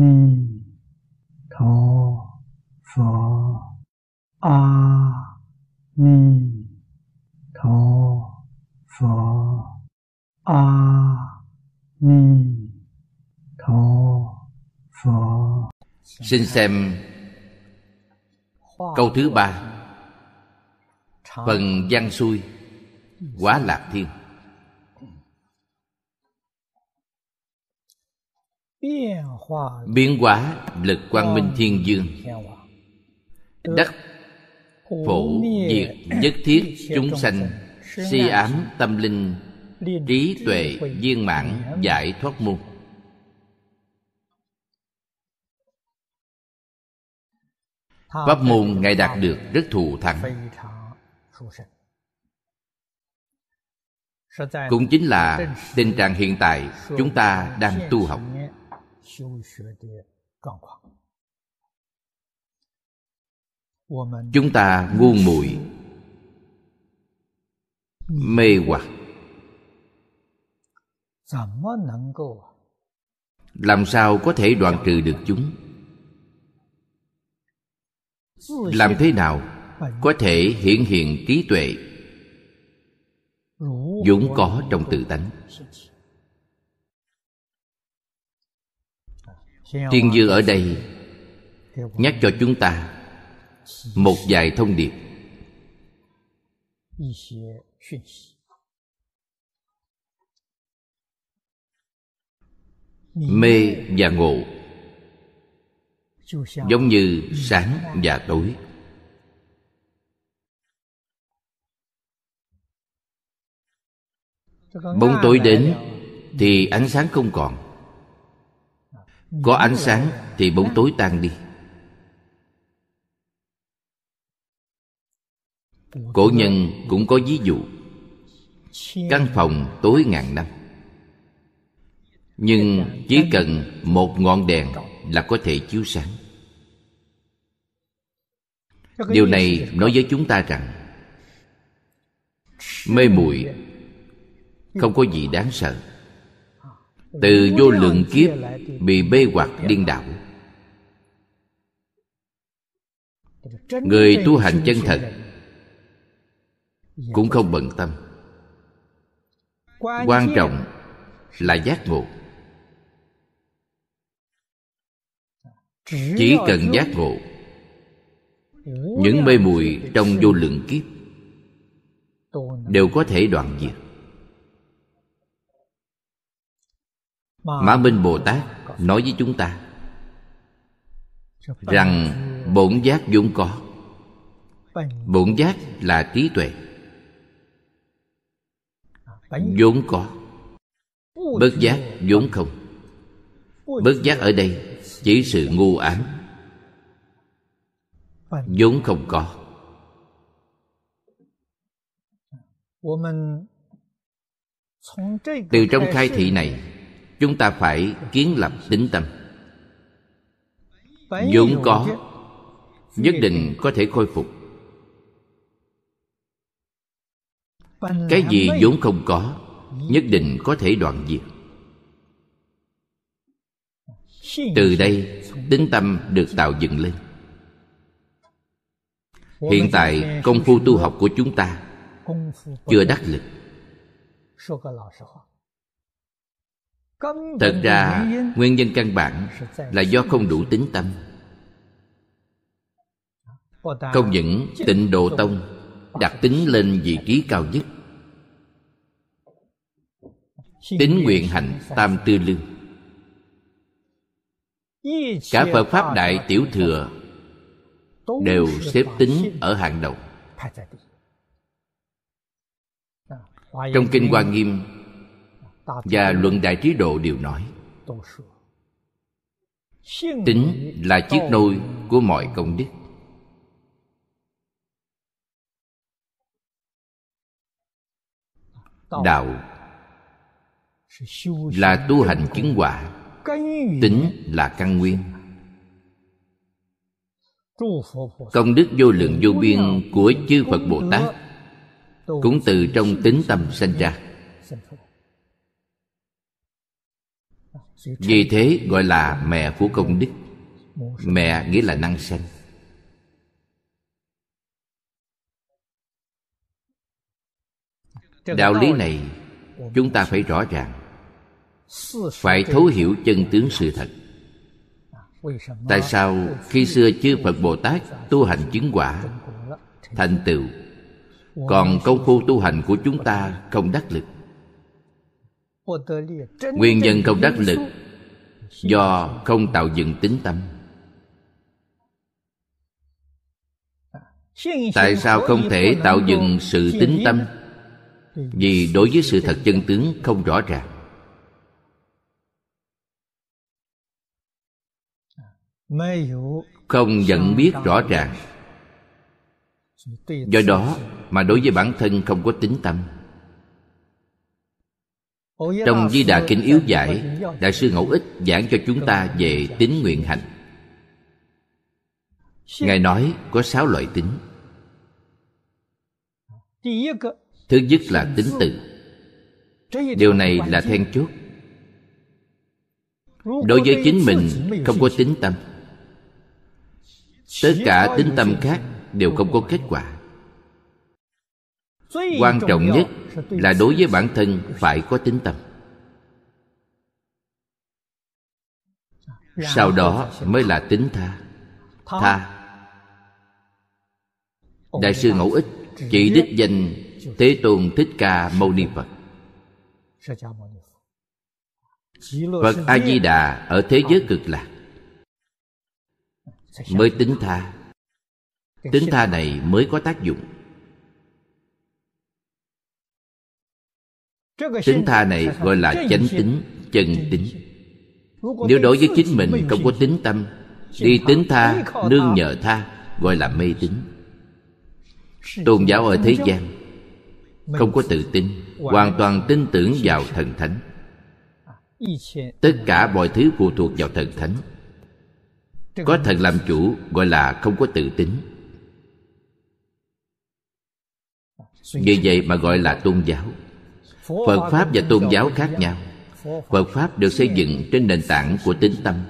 ni tho phở a ni tho phở a ni tho phở xin xem câu thứ ba. Phần văn xuôi quá lạc thiên. Biến hóa lực quang minh thiên dương. Đắc phổ diệt nhất thiết chúng sanh si ám tâm linh trí tuệ viên mãn giải thoát môn pháp môn ngài đạt được rất thù thắng. Cũng chính là tình trạng hiện tại chúng ta đang tu học chúng ta ngu muội mê hoặc. làm sao có thể đoạn trừ được chúng? làm thế nào có thể hiển hiện trí tuệ? vốn có trong tự tánh tiên dư ở đây nhắc cho chúng ta một vài thông điệp. Mê và ngộ giống như sáng và tối. Bóng tối đến thì ánh sáng không còn có ánh sáng thì bóng tối tan đi. Cổ nhân cũng có ví dụ. Căn phòng tối ngàn năm. Nhưng chỉ cần một ngọn đèn là có thể chiếu sáng. Điều này nói với chúng ta rằng, mê muội không có gì đáng sợ từ vô lượng kiếp bị bê hoặc điên đảo. Người tu hành chân thật cũng không bận tâm. Quan trọng là giác ngộ. Chỉ cần giác ngộ, những mê muội trong vô lượng kiếp đều có thể đoạn diệt. Mã minh bồ tát nói với chúng ta rằng bổn giác vốn có bổn giác là trí tuệ vốn có. Bất giác vốn không. Bất giác ở đây chỉ sự ngu ám. Vốn không có. Từ trong khai thị này chúng ta phải kiến lập tính tâm. Vốn có, nhất định có thể khôi phục. Cái gì vốn không có, nhất định có thể đoạn diệt. Từ đây, tính tâm được tạo dựng lên. Hiện tại, công phu tu học của chúng ta chưa đắc lực thật ra nguyên nhân căn bản là do không đủ tính tâm. Không những tịnh độ tông đặt tính lên vị trí cao nhất. Tính nguyện hành tam tư lương. Cả phật pháp đại tiểu thừa đều xếp tính ở hàng đầu. Trong kinh hoa nghiêm và luận đại trí độ đều nói tính là chiếc nôi của mọi công đức. Đạo là tu hành chứng quả tính là căn nguyên. Công đức vô lượng vô biên của chư phật bồ tát cũng từ trong tính tâm sanh ra vì thế gọi là mẹ của công đức. Mẹ nghĩa là năng sanh. Đạo lý này chúng ta phải rõ ràng. phải thấu hiểu chân tướng sự thật. Tại sao khi xưa chư phật bồ tát tu hành chứng quả thành tựu còn công phu tu hành của chúng ta không đắc lực nguyên nhân không đắc lực do không tạo dựng tính tâm. Tại sao không thể tạo dựng sự tính tâm? Vì đối với sự thật chân tướng không rõ ràng. Không nhận biết rõ ràng. Do đó mà đối với bản thân không có tính tâm trong di đà kinh yếu giải đại sư ngẫu ích giảng cho chúng ta về tính nguyện hành. Ngài nói có sáu loại tính thứ nhất là tính tự điều này là then chốt. Đối với chính mình không có tính tâm. Tất cả tính tâm khác đều không có kết quả quan trọng nhất là đối với bản thân phải có tính tâm. Sau đó mới là tính tha. Tha. Đại sư ngẫu ích, chỉ đích danh thế tôn thích ca mâu ni phật. Phật a di đà ở thế giới cực lạc. Mới tính tha. Tính tha này mới có tác dụng. Tính tha này gọi là chánh tính chân tính. Nếu đối với chính mình không có tính tâm đi tính tha nương nhờ tha gọi là mê tín. Tôn giáo ở thế gian không có tự tin hoàn toàn tin tưởng vào thần thánh. Tất cả mọi thứ phụ thuộc vào thần thánh. Có thần làm chủ gọi là không có tự tính vì vậy mà gọi là tôn giáo phật pháp và tôn giáo khác nhau. Phật pháp được xây dựng trên nền tảng của tính tâm.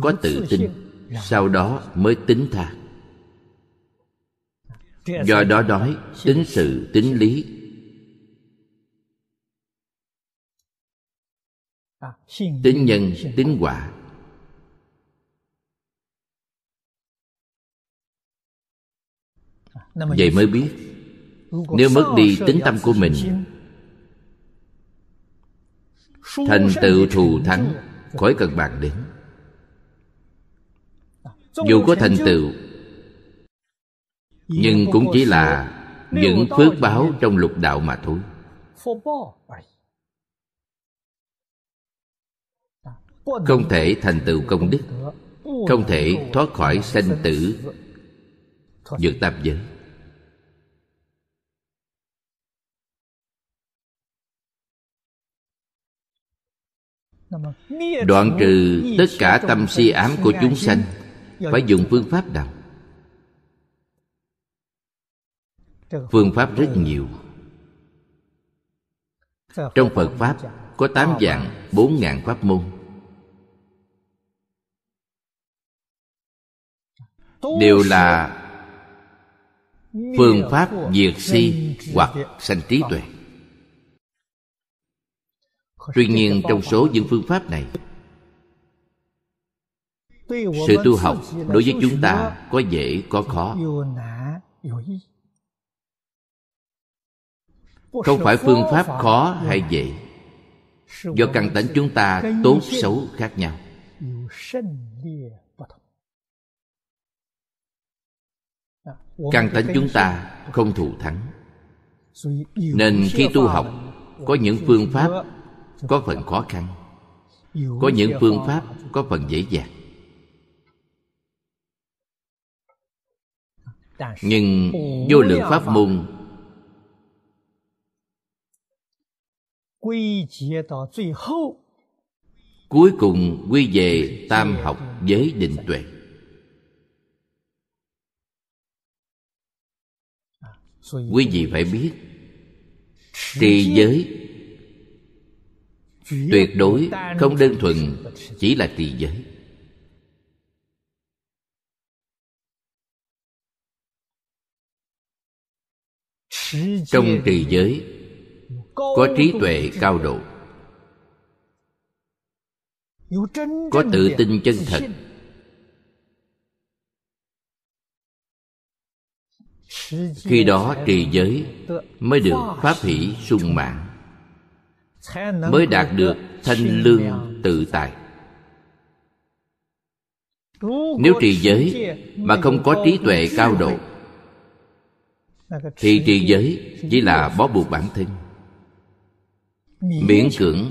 Có tự tin, sau đó mới tính tha. Do đó nói, tính sự, tính lý. Tính nhân, tính quả. Vậy mới biết nếu mất đi tính tâm của mình, thành tựu thù thắng khỏi cần bàn đến. Dù có thành tựu, nhưng cũng chỉ là những phước báo trong lục đạo mà thôi. Không thể thành tựu công đức, không thể thoát khỏi sanh tử, vượt tam giới. Đoạn trừ tất cả tâm si ám của chúng sanh phải dùng phương pháp nào? Phương pháp rất nhiều. Trong phật pháp có tám dạng, bốn ngàn pháp môn. Đều là phương pháp diệt si hoặc sanh trí tuệ tuy nhiên, trong số những phương pháp này, sự tu học đối với chúng ta có dễ, có khó. Không phải phương pháp khó hay dễ. Do căn tánh chúng ta tốt, xấu khác nhau. Căn tánh chúng ta không thù thắng. Nên khi tu học, có những phương pháp có phần khó khăn, có những phương pháp có phần dễ dàng. Nhưng vô lượng pháp môn cuối cùng quy về tam học giới định tuệ. Quý vị phải biết trì giới tuyệt đối không đơn thuần chỉ là trì giới. Trong trì giới có trí tuệ cao độ. Có tự tin chân thật. Khi đó trì giới mới được pháp hỷ sung mãn mới đạt được thanh lương tự tại. Nếu trì giới mà không có trí tuệ cao độ thì trì giới chỉ là bó buộc bản thân. Miễn cưỡng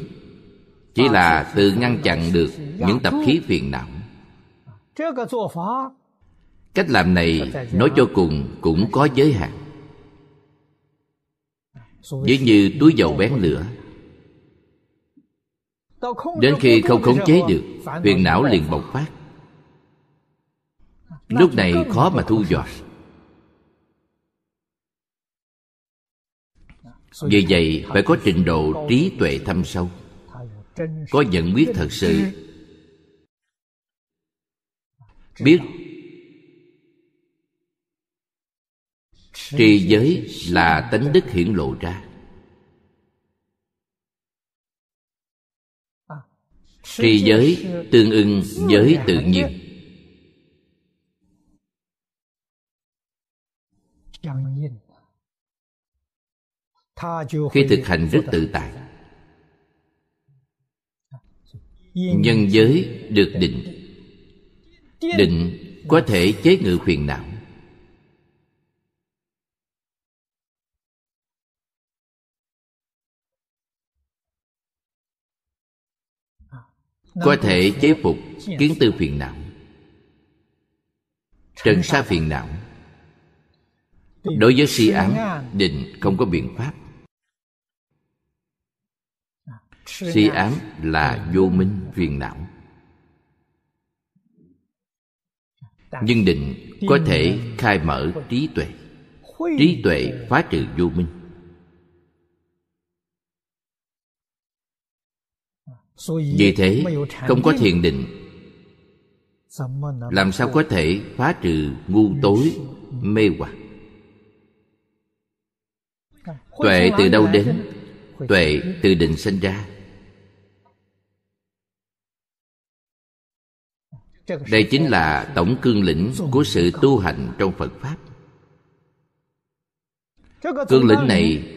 chỉ là tự ngăn chặn được những tập khí phiền não. Cách làm này nói cho cùng cũng có giới hạn. Ví như túi dầu bén lửa đến khi không khống chế được phiền não liền bộc phát. Lúc này khó mà thu dọn. Vì vậy phải có trình độ trí tuệ thâm sâu. có nhận biết thật sự. biết trì giới là tánh đức hiển lộ ra trì giới tương ưng với tự nhiên. Khi thực hành rất tự tại, nhân giới được định. Định có thể chế ngự phiền não. Có thể chế phục kiến tư phiền não. Trần sa phiền não. Đối với si ám, định không có biện pháp. Si ám là vô minh phiền não. Nhưng định có thể khai mở trí tuệ. Trí tuệ phá trừ vô minh. Vì thế không có thiền định. Làm sao có thể phá trừ ngu tối mê hoặc? Tuệ từ đâu đến? Tuệ từ định sinh ra. Đây chính là tổng cương lĩnh của sự tu hành trong phật pháp. Cương lĩnh này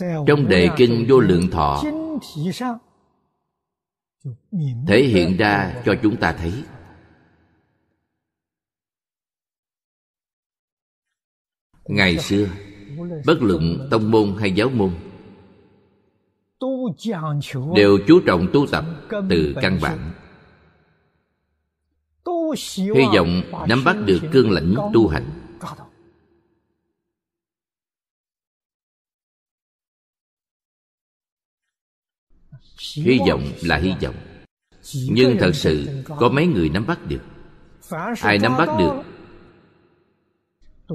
trong đề kinh vô lượng thọ thể hiện ra cho chúng ta thấy. Ngày xưa bất luận tông môn hay giáo môn đều chú trọng tu tập từ căn bản. Hy vọng nắm bắt được cương lãnh tu hành hy vọng là hy vọng. Nhưng thật sự có mấy người nắm bắt được. Ai nắm bắt được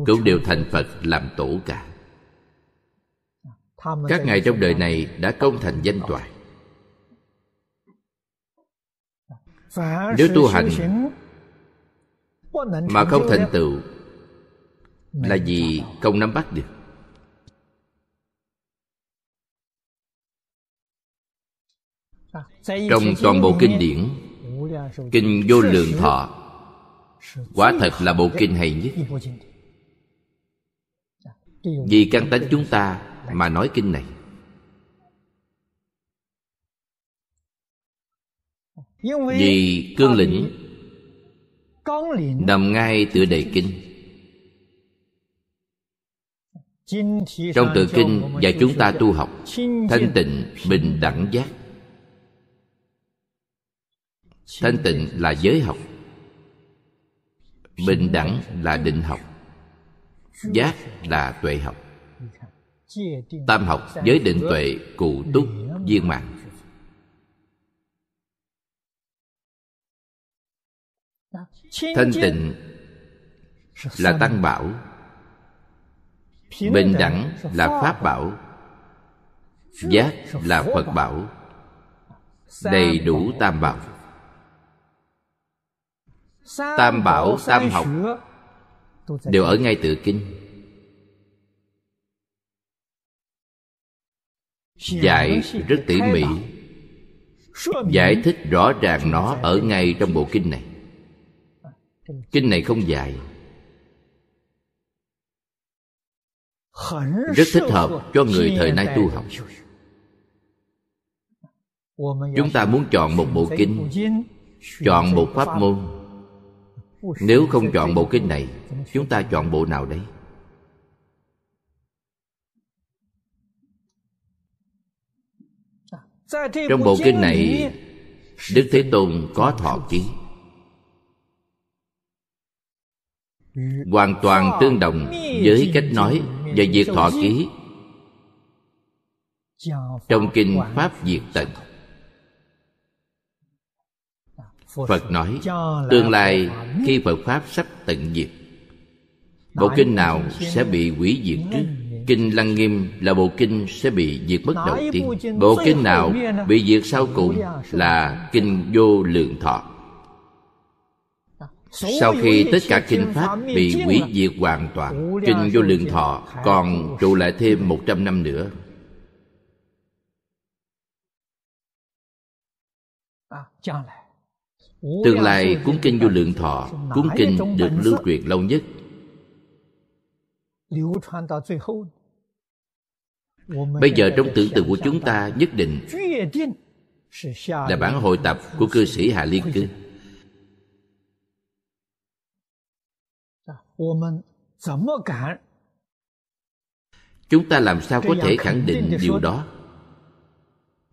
cũng đều thành phật làm tổ cả. Các ngài trong đời này đã công thành danh toại nếu tu hành mà không thành tựu là vì không nắm bắt được? Trong toàn bộ kinh điển kinh vô lượng thọ quả thật là bộ kinh hay nhất。vì căn tánh chúng ta mà nói kinh này。vì cương lĩnh nằm ngay tựa đề kinh trong tự kinh dạy chúng ta tu học thanh tịnh bình đẳng giác thanh tịnh là giới học. Bình đẳng là định học. Giác là tuệ học. Tam học giới định tuệ, cụ túc, viên mạng thanh tịnh là tăng bảo. Bình đẳng là pháp bảo. Giác là phật bảo. Đầy đủ tam bảo tam bảo tam học đều ở ngay tự kinh. Dạy rất tỉ mỉ. giải thích rõ ràng nó ở ngay trong bộ kinh này. Kinh này không dài. Rất thích hợp cho người thời nay tu học. chúng ta muốn chọn một bộ kinh chọn một pháp. môn nếu không chọn bộ kinh này, chúng ta chọn bộ nào đấy? Trong bộ kinh này, đức thế tôn có thọ ký. Hoàn toàn tương đồng với cách nói và việc thọ ký. Trong kinh pháp diệt tận phật nói, tương lai khi phật pháp sắp tận diệt, bộ kinh nào sẽ bị hủy diệt trước kinh lăng nghiêm là bộ kinh sẽ bị diệt mất đầu tiên. Bộ kinh nào bị diệt sau cùng là kinh vô lượng thọ. Sau khi tất cả kinh pháp bị hủy diệt hoàn toàn, kinh vô lượng thọ còn trụ lại thêm một trăm năm nữa tương lai cuốn kinh vô lượng thọ cuốn kinh được lưu truyền lâu nhất. Bây giờ trong tưởng tượng của chúng ta nhất định là bản hội tập của cư sĩ hạ liên cư chúng ta làm sao có thể khẳng định điều đó?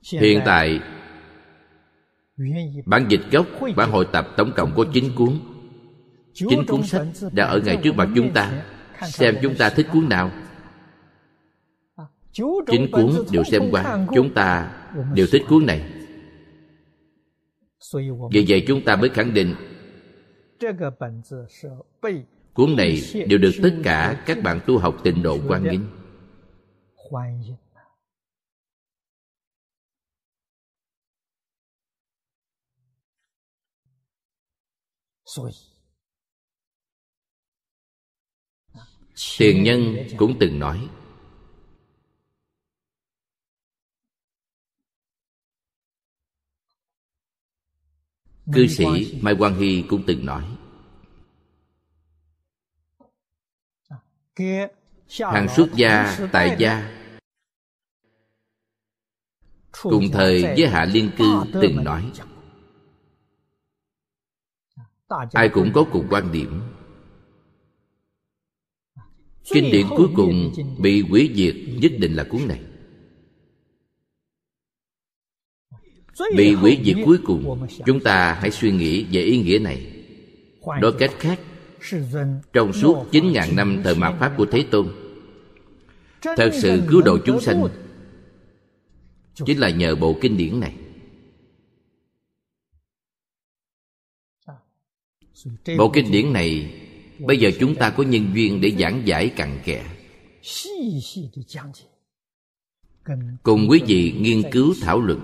Hiện tại bản dịch gốc bản hội tập tổng cộng có 9 cuốn. Chín cuốn sách đã ở ngay trước mặt chúng ta. xem chúng ta thích cuốn nào. Chín cuốn đều xem qua. chúng ta đều thích cuốn này. Vì vậy chúng ta mới khẳng định cuốn này đều được tất cả các bạn tu học tịnh độ quan nghênh tiền nhân cũng từng nói, cư sĩ mai quang hy cũng từng nói, hàng xuất gia, tại gia, cùng thời với hạ liên cư từng nói ai cũng có cùng quan điểm. Kinh điển cuối cùng bị hủy diệt nhất định là cuốn này. Bị hủy diệt cuối cùng chúng ta hãy suy nghĩ về ý nghĩa này. Nói cách khác trong suốt 9.000 năm thời mạt Pháp của Thế Tôn Thật sự cứu độ chúng sanh Chính là nhờ bộ kinh điển này Bộ kinh điển này Bây giờ chúng ta có nhân duyên để giảng giải cặn kẽ. Cùng quý vị nghiên cứu thảo luận.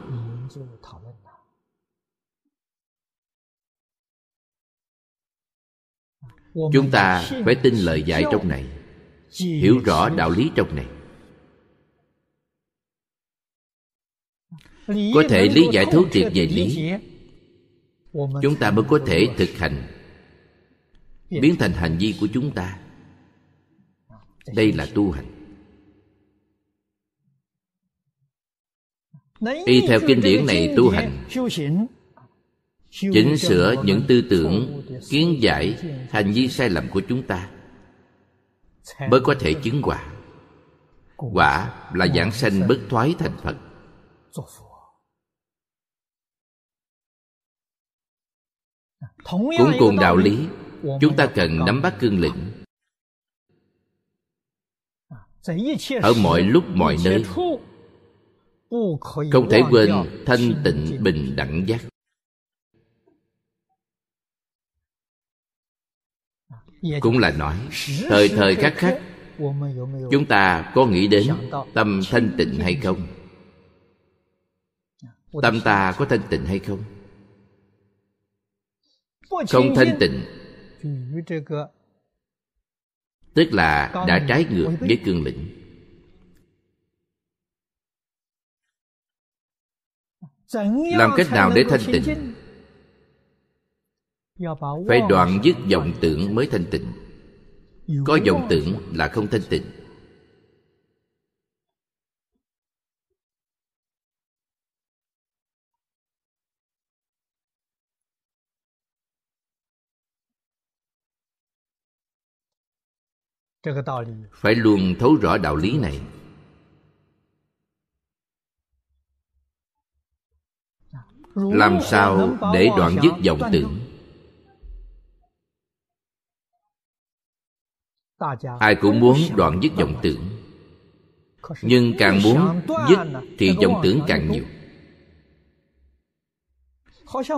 Chúng ta phải tin lời dạy trong này hiểu rõ đạo lý trong này. Có thể lý giải thấu triệt về lý chúng ta mới có thể thực hành biến thành hành vi của chúng ta. Đây là tu hành. Y theo kinh điển này, tu hành chỉnh sửa những tư tưởng, kiến giải hành vi sai lầm của chúng ta mới có thể chứng quả. Quả là giảng sanh bất thoái thành phật. Cũng cùng đạo lý chúng ta cần nắm bắt cương lĩnh. Ở mọi lúc mọi nơi. Không thể quên thanh tịnh bình đẳng giác. Cũng là nói thời thời khắc khắc chúng ta có nghĩ đến tâm thanh tịnh hay không? Tâm ta có thanh tịnh hay không? Không thanh tịnh tức là đã trái ngược với cương lĩnh. Làm cách nào để thanh tịnh. phải đoạn dứt vọng tưởng mới thanh tịnh. Có vọng tưởng là không thanh tịnh phải luôn thấu rõ đạo lý này. Làm sao để đoạn dứt vọng tưởng? ai cũng muốn đoạn dứt vọng tưởng. nhưng càng muốn dứt thì vọng tưởng càng nhiều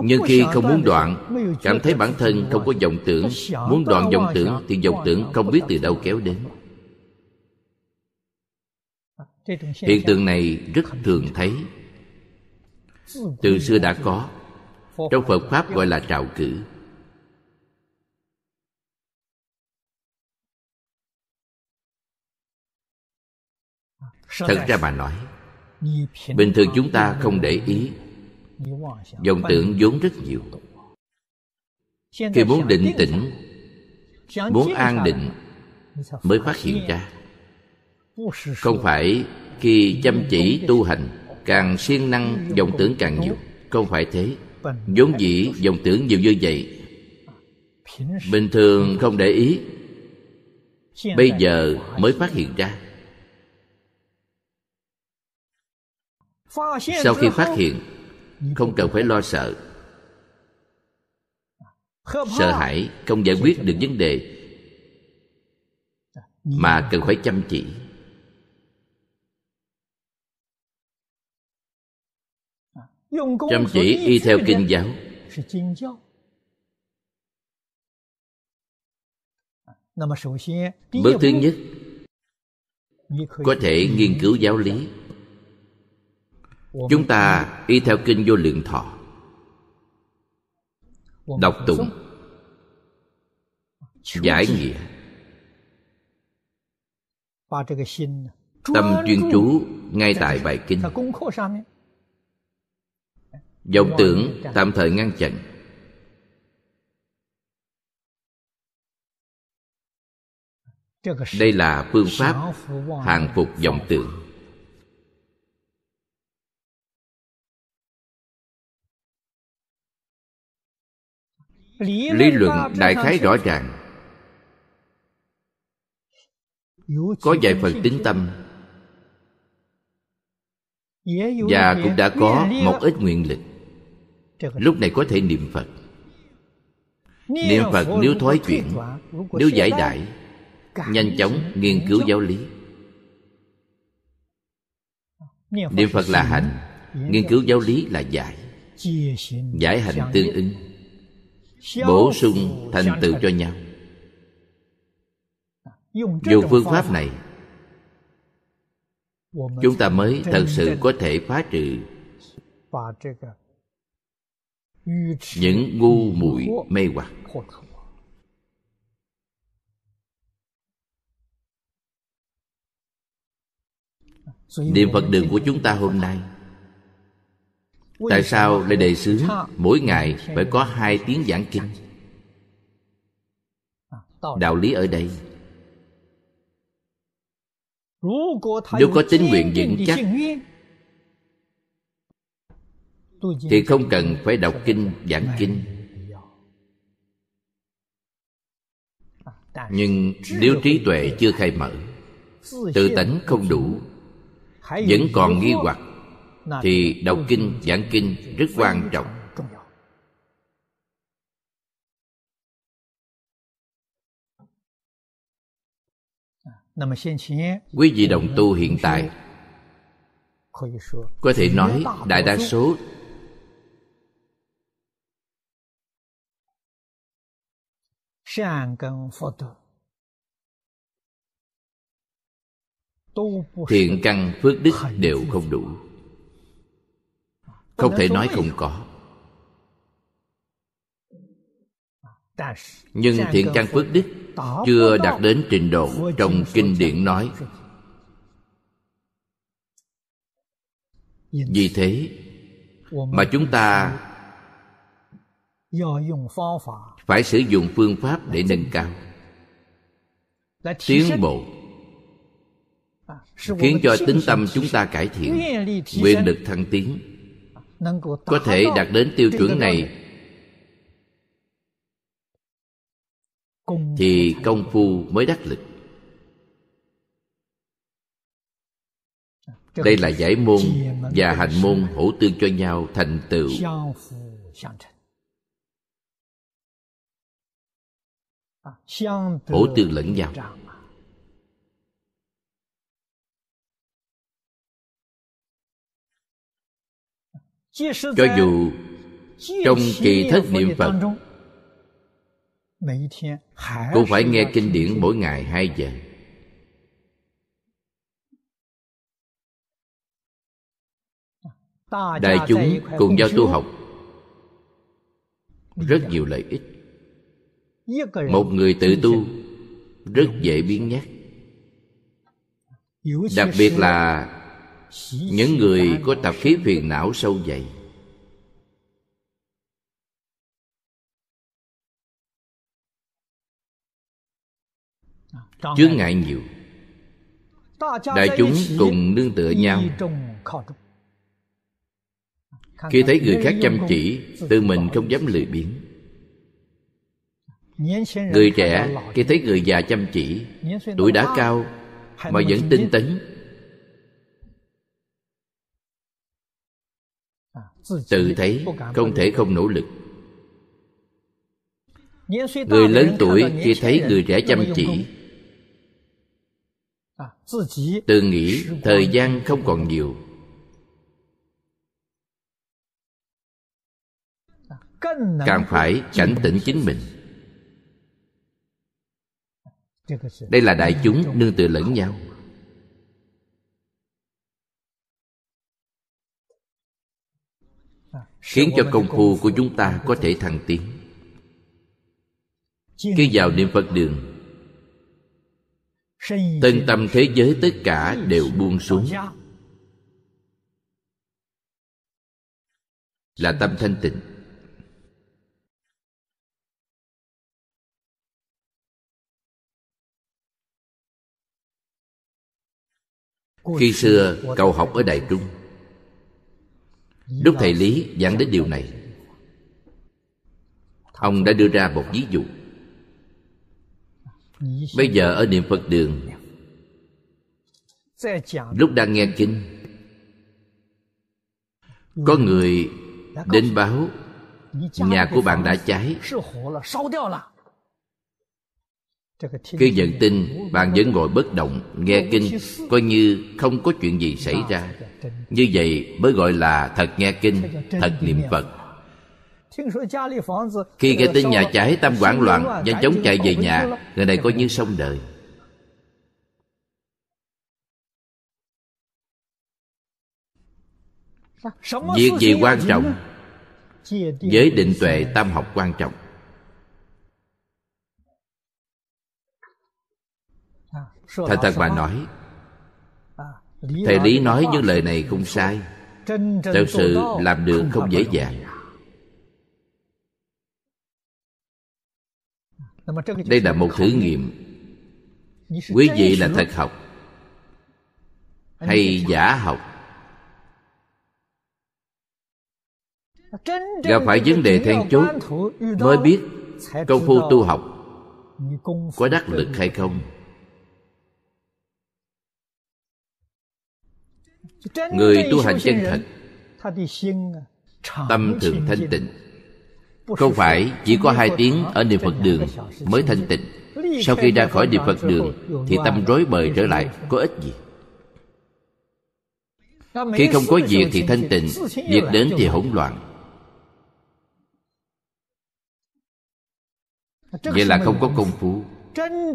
nhưng khi không muốn đoạn cảm thấy bản thân không có vọng tưởng. muốn đoạn vọng tưởng thì vọng tưởng không biết từ đâu kéo đến. hiện tượng này rất thường thấy. Từ xưa đã có. Trong phật pháp gọi là trào cử. Thật ra mà nói bình thường chúng ta không để ý vọng tưởng vốn rất nhiều. Khi muốn định tĩnh, muốn an định mới phát hiện ra. Không phải khi chăm chỉ tu hành càng siêng năng vọng tưởng càng nhiều. Không phải thế. Vốn dĩ vọng tưởng nhiều như vậy. Bình thường không để ý. Bây giờ mới phát hiện ra. Sau khi phát hiện không cần phải lo sợ. Sợ hãi không giải quyết được vấn đề, mà cần phải chăm chỉ. Chăm chỉ y theo kinh giáo. Bước thứ nhất, có thể nghiên cứu giáo lý chúng ta y theo kinh vô lượng thọ. Đọc tụng. giải nghĩa. Tâm chuyên chú ngay tại bài kinh. Vọng tưởng tạm thời ngăn chặn. Đây là phương pháp hàng phục vọng tưởng lý luận đại khái rõ ràng. Có vài phần tính tâm. Và cũng đã có một ít nguyện lực. Lúc này có thể niệm phật. Niệm phật nếu thoái chuyển nếu giải đại nhanh chóng nghiên cứu giáo lý. Niệm phật là hành. nghiên cứu giáo lý là giải. Giải hành tương ứng bổ sung thành tựu cho nhau. Dùng phương pháp này chúng ta mới thật sự có thể phá trừ những ngu muội mê hoặc. Niệm phật đường của chúng ta hôm nay tại sao lại đề xướng mỗi ngày phải có hai tiếng giảng kinh? Đạo lý ở đây nếu có tính nguyện vững chắc thì không cần phải đọc kinh giảng kinh. Nhưng nếu trí tuệ chưa khai mở tự tánh không đủ vẫn còn nghi hoặc thì đọc kinh giảng kinh rất quan trọng. quý vị đồng tu hiện tại có thể nói đại đa số thiện căn phước đức đều không đủ không thể nói không có. Nhưng thiện căn phước đức chưa đạt đến trình độ trong kinh điển nói. Vì thế mà chúng ta phải sử dụng phương pháp để nâng cao. Tiến bộ khiến cho tính tâm chúng ta cải thiện nguyện lực thăng tiến có thể đạt đến tiêu chuẩn này. thì công phu mới đắc lực. Đây là giải môn và hành môn hỗ tương cho nhau thành tựu. hỗ tương lẫn nhau cho dù trong kỳ thất niệm phật cũng phải nghe kinh điển mỗi ngày hai giờ。đại chúng cùng nhau tu học。rất nhiều lợi ích。một người tự tu rất dễ biến nhát。đặc biệt là những người có tập khí phiền não sâu dày. Chướng ngại nhiều. Đại chúng cùng nương tựa nhau. Khi thấy người khác chăm chỉ, tự mình không dám lười biếng. Người trẻ khi thấy người già chăm chỉ, tuổi đã cao mà vẫn tinh tấn tự thấy không thể không nỗ lực. Người lớn tuổi khi thấy người trẻ chăm chỉ tự nghĩ thời gian không còn nhiều. Càng phải cảnh tỉnh chính mình. Đây là đại chúng nương tựa lẫn nhau khiến cho công phu của chúng ta có thể thăng tiến. Khi vào niệm phật đường tân tâm thế giới tất cả đều buông xuống. Là tâm thanh tịnh. Khi xưa cầu học ở đại trung lúc thầy lý giảng đến điều này. Ông đã đưa ra một ví dụ. Bây giờ ở niệm phật đường, lúc đang nghe kinh, có người đến báo, nhà của bạn đã cháy khi nhận tin bạn vẫn ngồi bất động nghe kinh coi như không có chuyện gì xảy ra như vậy mới gọi là thật nghe kinh thật niệm phật khi nghe tin nhà cháy tâm hoảng loạn nhanh chóng chạy về nhà người này coi như xong đời việc gì quan trọng giới định tuệ tam học quan trọng thật thật mà nói. Thầy lý nói những lời này không sai. Thật sự làm được không dễ dàng. đây là một thử nghiệm. Quý vị là thật học. Hay giả học? Gặp phải vấn đề then chốt mới biết công phu tu học có đắc lực hay không người tu hành chân thật tâm thường thanh tịnh. Không phải chỉ có hai tiếng ở niệm phật đường mới thanh tịnh. Sau khi ra khỏi niệm phật đường thì tâm rối bời trở lại có ích gì? Khi không có việc thì thanh tịnh việc đến thì hỗn loạn. Vậy là không có công phu.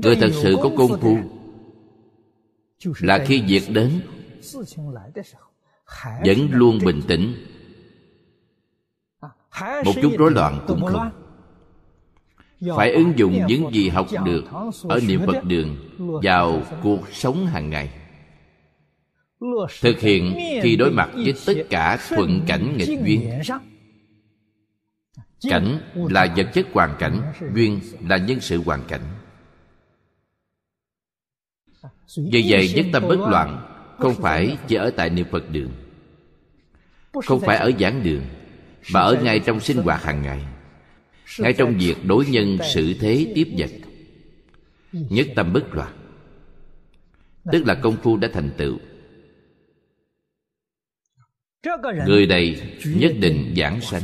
Người thật sự có công phu. Là khi việc đến vẫn luôn bình tĩnh。một chút rối loạn cũng không phải ứng dụng những gì học được ở niệm phật đường vào cuộc sống hàng ngày. Thực hiện khi đối mặt với tất cả thuận cảnh nghịch duyên. cảnh là vật chất hoàn cảnh duyên là nhân sự hoàn cảnh. Vì vậy nhất tâm bất loạn không phải chỉ ở tại niệm phật đường. Không phải ở giảng đường, mà ở ngay trong sinh hoạt hàng ngày. Ngay trong việc đối nhân xử thế tiếp vật. Nhất tâm bất loạn. Tức là công phu đã thành tựu. Người này nhất định giảng sanh.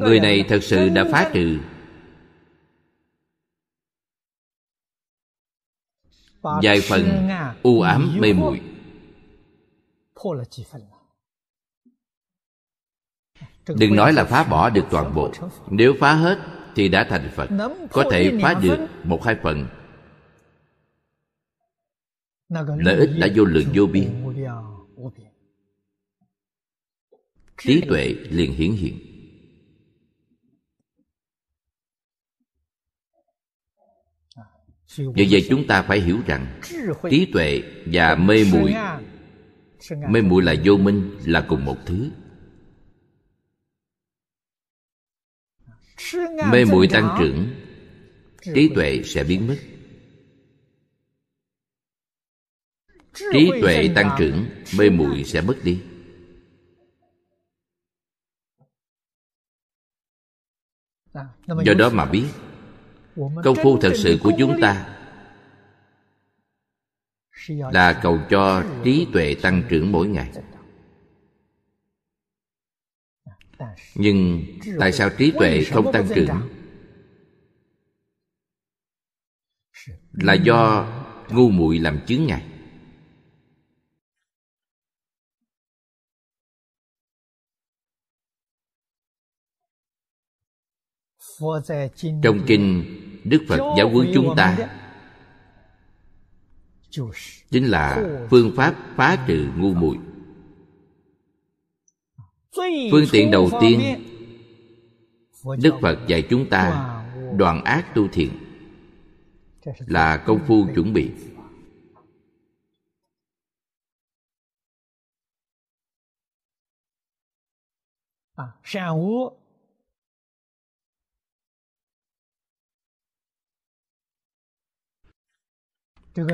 Người này thật sự đã phá trừ vài phần u ám mê muội. Đừng nói là phá bỏ được toàn bộ. Nếu phá hết thì đã thành phật, có thể phá được một hai phần. Lợi ích đã vô lượng vô biên. Trí tuệ liền hiển hiện. Như vậy chúng ta phải hiểu rằng trí tuệ và mê muội mê muội là vô minh, là cùng một thứ. Mê muội tăng trưởng, trí tuệ sẽ biến mất. Trí tuệ tăng trưởng, mê muội sẽ mất đi. Do đó mà biết công phu thật sự của chúng ta là cầu cho trí tuệ tăng trưởng mỗi ngày. Nhưng tại sao trí tuệ không tăng trưởng? Là do ngu muội làm chướng ngại trong kinh đức phật giáo huấn chúng ta. chính là phương pháp phá trừ ngu muội. Phương tiện đầu tiên đức phật dạy chúng ta đoàn ác tu thiện là công phu chuẩn bị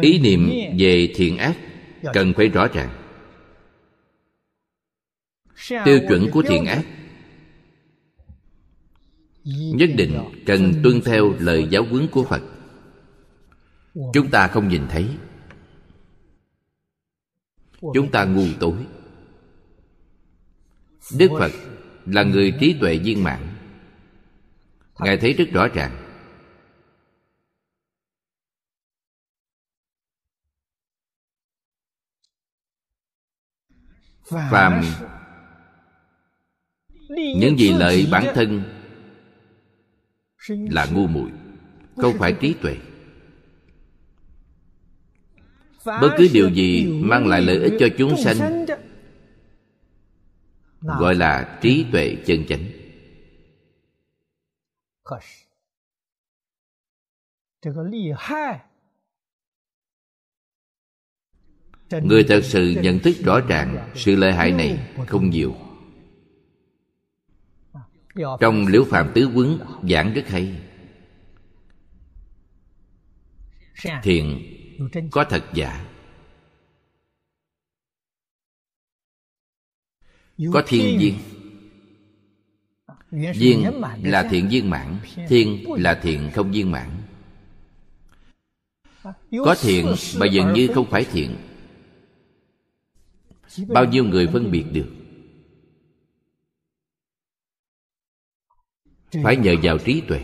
ý niệm về thiện ác cần phải rõ ràng. Tiêu chuẩn của thiện ác nhất định cần tuân theo lời giáo huấn của phật. Chúng ta không nhìn thấy. Chúng ta ngu tối. Đức phật là người trí tuệ viên mãn. Ngài thấy rất rõ ràng. Phàm. Những gì lợi bản thân là ngu muội. Không phải trí tuệ. Bất cứ điều gì mang lại lợi ích cho chúng sanh, gọi là trí tuệ chân chánh. Người thật sự nhận thức rõ ràng sự lợi hại này không nhiều. Trong liễu phạm tứ quấn giảng rất hay. Thiện có thật giả. Có thiên viên. Viên là thiện viên mãn thiên là thiện không viên mãn. Có thiện mà dường như không phải thiện bao nhiêu người phân biệt được? Phải nhờ vào trí tuệ.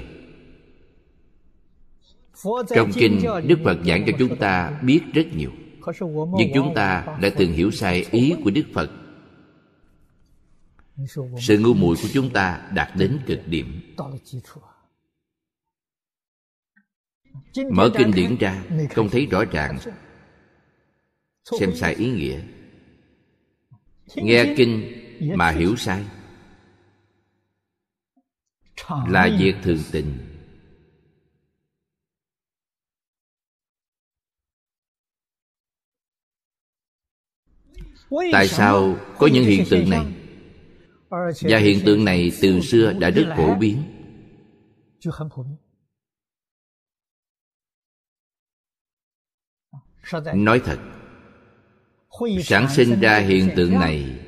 Trong kinh đức phật giảng cho chúng ta biết rất nhiều. Nhưng chúng ta đã từng hiểu sai ý của đức phật. Sự ngu muội của chúng ta đạt đến cực điểm. Mở kinh điển ra, không thấy rõ ràng, xem sai ý nghĩa nghe kinh mà hiểu sai. Là việc thường tình. Tại sao có những hiện tượng này? Và hiện tượng này từ xưa đã rất phổ biến. nói thật sản sinh ra hiện tượng này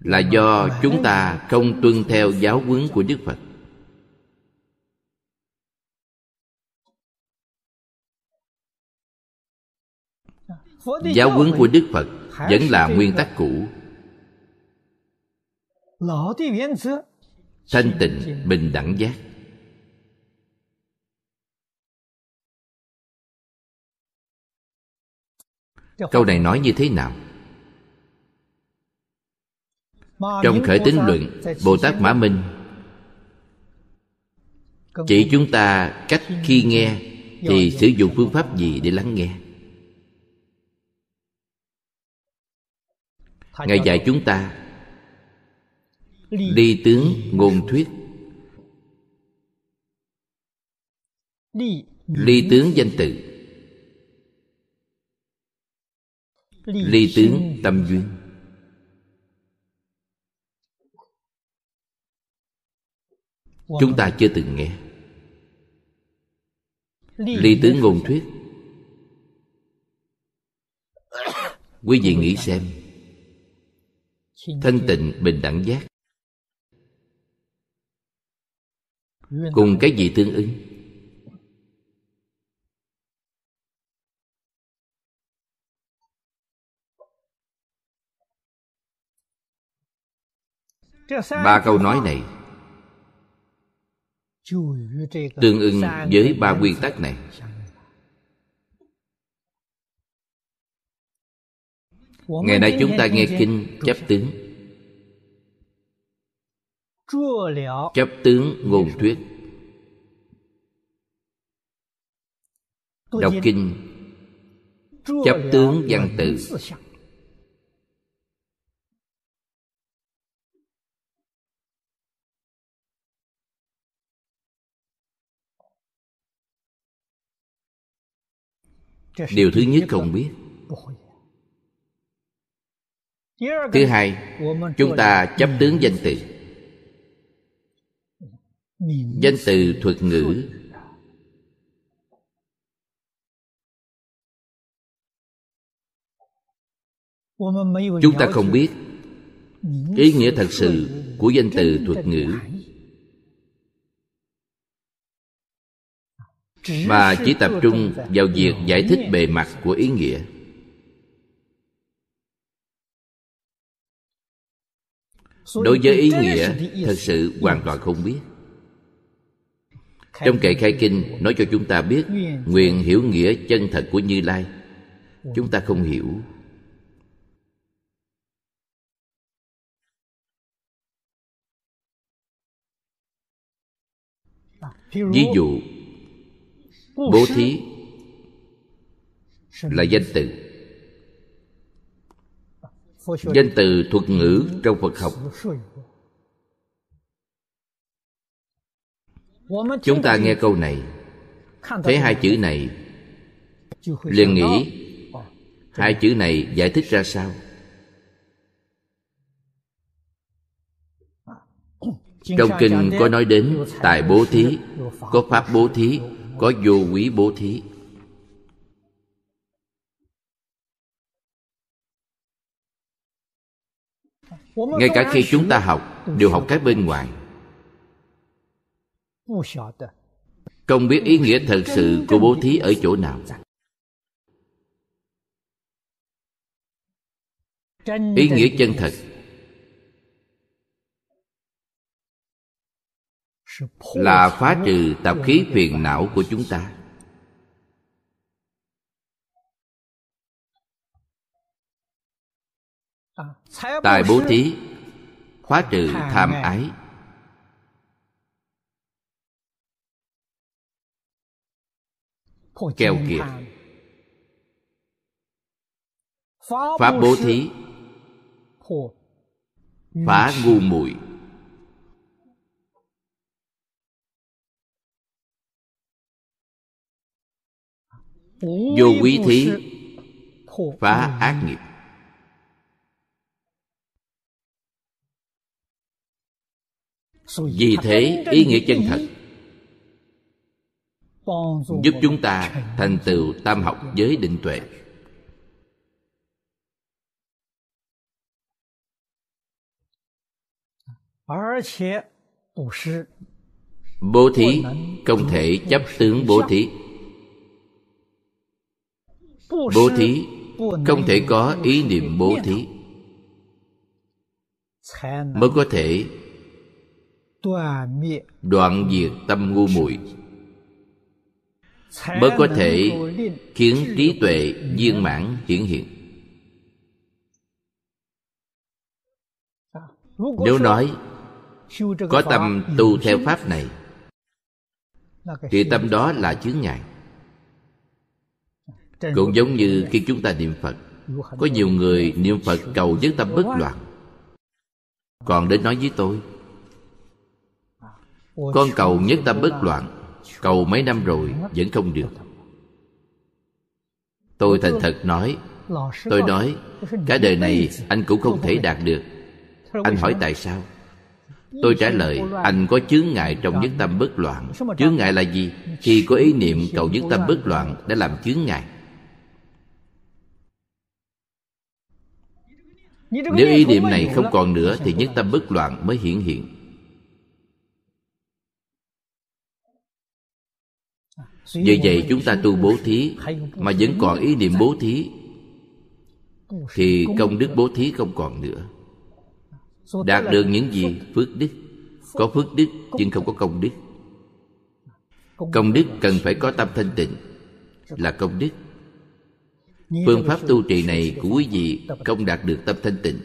là do chúng ta không tuân theo giáo huấn của đức phật. Giáo huấn của đức phật vẫn là nguyên tắc cũ. Thanh tịnh bình đẳng giác câu này nói như thế nào? Trong khởi tính luận bồ tát mã minh chỉ chúng ta cách khi nghe thì sử dụng phương pháp gì để lắng nghe? Ngài dạy chúng ta ly tướng ngôn thuyết. Ly tướng danh tự ly tướng tâm duyên. Chúng ta chưa từng nghe. Ly tướng ngôn thuyết. Quý vị nghĩ xem. Thanh tịnh bình đẳng giác. Cùng cái gì tương ứng ba câu nói này tương ưng với ba nguyên tắc này. Ngày nay chúng ta nghe kinh chấp tướng. Chấp tướng ngôn thuyết. Đọc kinh chấp tướng văn tự điều thứ nhất không biết. Thứ hai, chúng ta chấp tướng danh từ. Danh từ thuật ngữ. Chúng ta không biết ý nghĩa thật sự của danh từ thuật ngữ. Mà chỉ tập trung vào việc giải thích bề mặt của ý nghĩa. Đối với ý nghĩa, thật sự hoàn toàn không biết. Trong kệ khai kinh, nói cho chúng ta biết nguyện hiểu nghĩa chân thật của như lai. Chúng ta không hiểu. Ví dụ bố thí là danh từ. Danh từ thuật ngữ trong phật học. Chúng ta nghe câu này. Thấy hai chữ này liền nghĩ hai chữ này giải thích ra sao? Trong kinh có nói đến tài bố thí có pháp bố thí có vô quý bố thí. Ngay cả khi chúng ta học, đều học cái bên ngoài. Không biết ý nghĩa thật sự của bố thí ở chỗ nào. Ý nghĩa chân thật là phá trừ tập khí phiền não của chúng ta. Tài bố thí phá trừ tham ái. Keo kiệt. pháp bố thí. phá ngu muội vô quý thí. phá ác nghiệp. Vì thế ý nghĩa chân thật. Giúp chúng ta thành tựu tam học giới định tuệ. Bố thí không thể chấp tướng bố thí bố thí, không thể có ý niệm bố thí. Mới có thể đoạn diệt tâm ngu muội. Mới có thể khiến trí tuệ viên mãn hiển hiện. Nếu nói có tâm tu theo pháp này, thì tâm đó là chướng ngại cũng giống như khi chúng ta niệm phật có nhiều người niệm phật cầu với tâm bất loạn. Còn đến nói với tôi con cầu nhất tâm bất loạn cầu mấy năm rồi vẫn không được. Tôi thành thật nói tôi nói cả đời này anh cũng không thể đạt được. Anh hỏi tại sao? tôi trả lời anh có chướng ngại trong nhất tâm bất loạn. Chướng ngại là gì? khi có ý niệm cầu nhất tâm bất loạn đã làm chướng ngại nếu ý niệm này không còn nữa thì nhất tâm bất loạn mới hiển hiện. Vì vậy chúng ta tu bố thí Mà vẫn còn ý niệm bố thí Thì công đức bố thí không còn nữa. Đạt được những gì? Phước đức Có phước đức nhưng không có công đức. Công đức cần phải có tâm thanh tịnh Là công đức Phương pháp tu trì này của quý vị Không đạt được tâm thanh tịnh.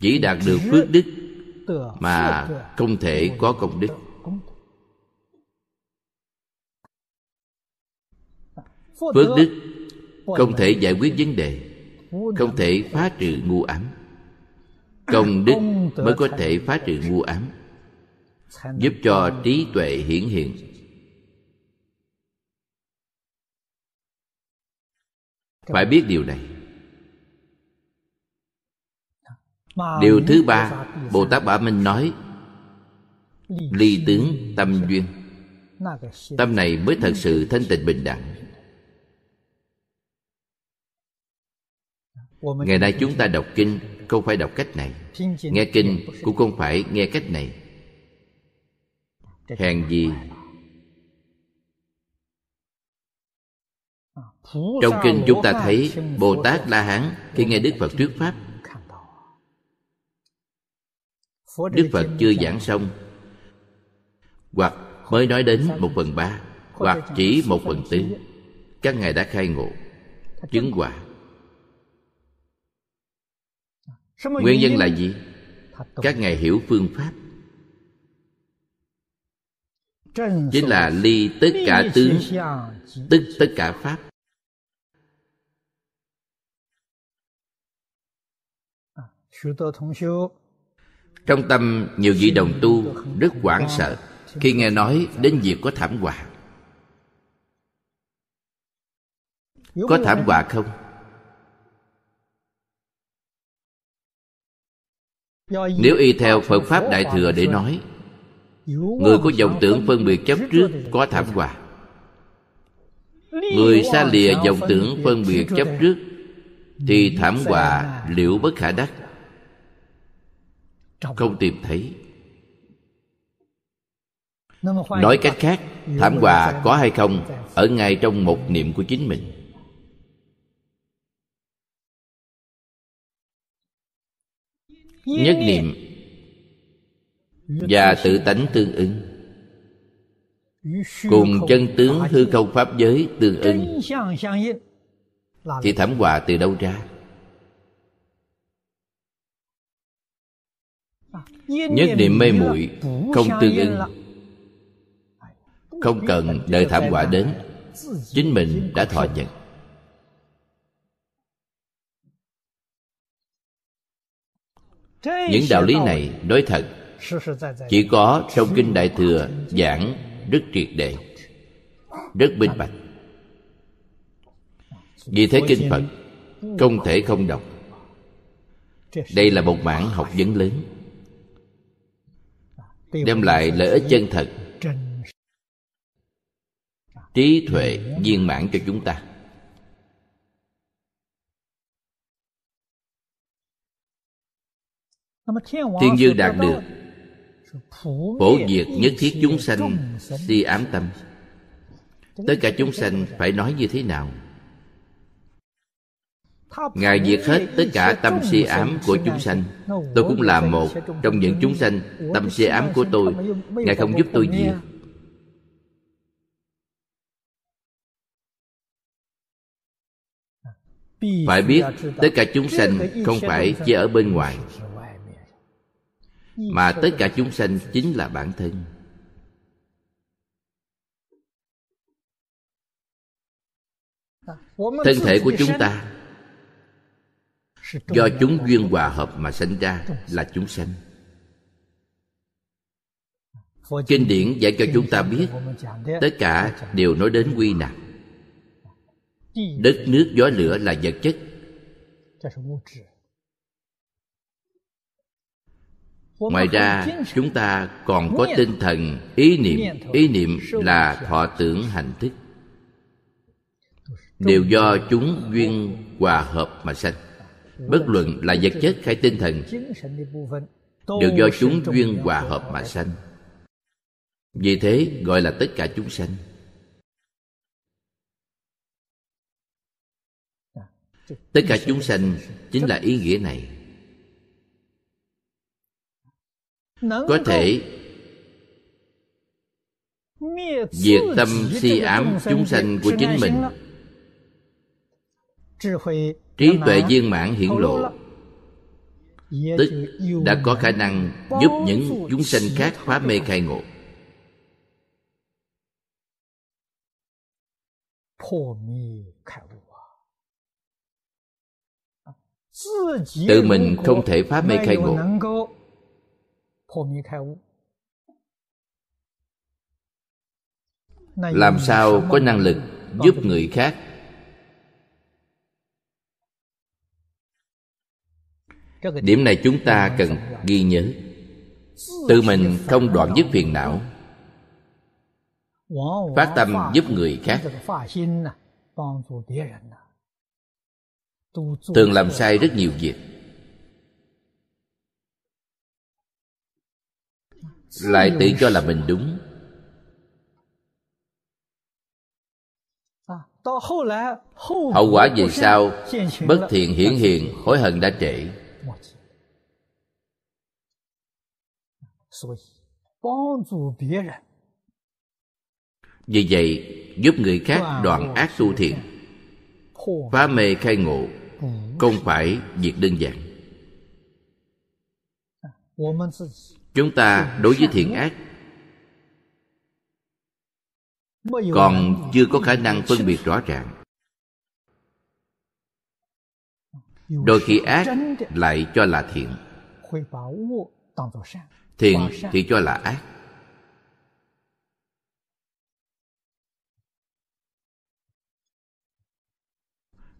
Chỉ đạt được phước đức Mà không thể có công đức. Phước đức không thể giải quyết vấn đề Không thể phá trừ ngu ám. Công đức mới có thể phá trừ ngu ám Giúp cho trí tuệ hiển hiện Phải biết điều này. Điều thứ ba Bồ Tát Bả Minh nói Ly tướng tâm duyên. Tâm này mới thật sự thanh tịnh bình đẳng. Ngày nay chúng ta đọc kinh không phải đọc cách này. nghe kinh cũng không phải nghe cách này. Hèn gì trong kinh chúng ta thấy bồ tát la hán khi nghe đức phật thuyết pháp. Đức phật chưa giảng xong hoặc mới nói đến một phần ba hoặc chỉ một phần tư. Các ngài đã khai ngộ chứng quả. Nguyên nhân là gì? Các ngài hiểu phương pháp. Chính là ly tất cả tướng tức tất cả pháp trong tâm nhiều vị đồng tu rất hoảng sợ khi nghe nói đến việc có thảm họa. Có thảm họa không? Nếu y theo Phật Pháp Đại Thừa để nói Người có dòng tưởng phân biệt chấp trước có thảm họa. Người xa lìa dòng tưởng phân biệt chấp trước Thì thảm họa liệu bất khả đắc Không tìm thấy. Nói cách khác Thảm họa có hay không Ở ngay trong một niệm của chính mình. Nhất niệm và tự tánh tương ứng. Cùng chân tướng hư không pháp giới tương ứng. Thì thảm họa từ đâu ra nhất niệm mê muội không tương ứng không cần đợi thảm họa đến chính mình đã thọ nhận. Những đạo lý này nói thật chỉ có trong kinh đại thừa giảng rất triệt để rất minh bạch. Vì thế kinh phật không thể không đọc. Đây là một mảng học vấn lớn đem lại lợi ích chân thật. trí tuệ viên mãn cho chúng ta. Thiên dương đạt được phổ diệt nhất thiết chúng sanh si ám tâm. Tất cả chúng sanh phải nói như thế nào ngài diệt hết tất cả tâm si ám của chúng sanh. Tôi cũng là một trong những chúng sanh tâm si ám của tôi. ngài không giúp tôi diệt phải biết tất cả chúng sanh không phải chỉ ở bên ngoài mà tất cả chúng sanh chính là bản thân. Thân thể của chúng ta do chúng duyên hòa hợp mà sinh ra là chúng sanh. Kinh điển dạy cho chúng ta biết, tất cả đều nói đến quy nạp. Đất, nước, gió, lửa là vật chất. Ngoài ra, chúng ta còn có tinh thần, ý niệm. Ý niệm là thọ tưởng hành thức. Đều do chúng duyên hòa hợp mà sanh bất luận là vật chất hay tinh thần, đều do chúng duyên hòa hợp mà sanh. Vì thế, gọi là tất cả chúng sanh. Tất cả chúng sanh chính là ý nghĩa này. Có thể, diệt tâm si ám chúng sanh của chính mình trí tuệ viên mãn hiển lộ. Tức đã có khả năng giúp những chúng sanh khác phá mê khai ngộ. Tự mình không thể phá mê khai ngộ. Làm sao có năng lực giúp người khác điểm này chúng ta cần ghi nhớ. Tự mình không đoạn dứt phiền não. Phát tâm giúp người khác. Thường làm sai rất nhiều việc. Lại tự cho là mình đúng. Hậu quả về sau, bất thiện hiển hiện hối hận đã trễ. Vì vậy giúp người khác đoạn ác tu thiện. Phá mê khai ngộ không phải việc đơn giản. Chúng ta đối với thiện ác còn chưa có khả năng phân biệt rõ ràng. Đôi khi ác lại cho là thiện thiện thì cho là ác.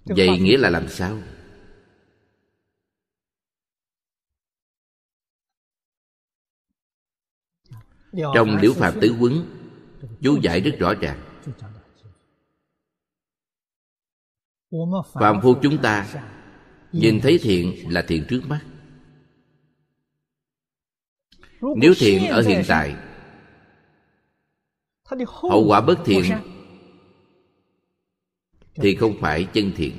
Vậy nghĩa là làm sao? Trong liễu phạm tứ quấn chú giải rất rõ ràng. Phạm phu chúng ta nhìn thấy thiện là thiện trước mắt nếu thiện ở hiện tại hậu quả bất thiện thì không phải chân thiện.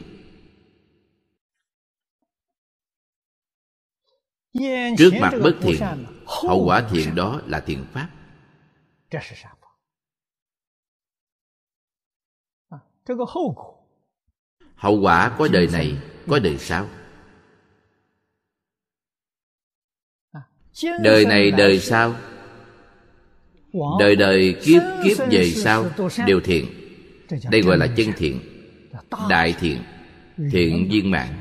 Trước mặt bất thiện hậu quả thiện đó là thiện pháp. Hậu quả có đời này có đời sau đời này đời sau? Đời đời kiếp kiếp về sau đều thiện. Đây gọi là chân thiện đại thiện thiện viên mạng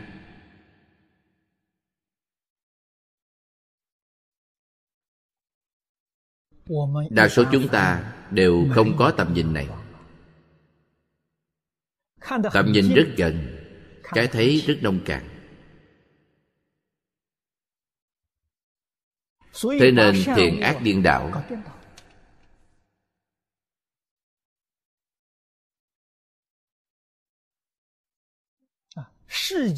đa số chúng ta đều không có tầm nhìn này. Tầm nhìn rất gần cái thấy rất nông cạn thế nên thiện ác điên đảo.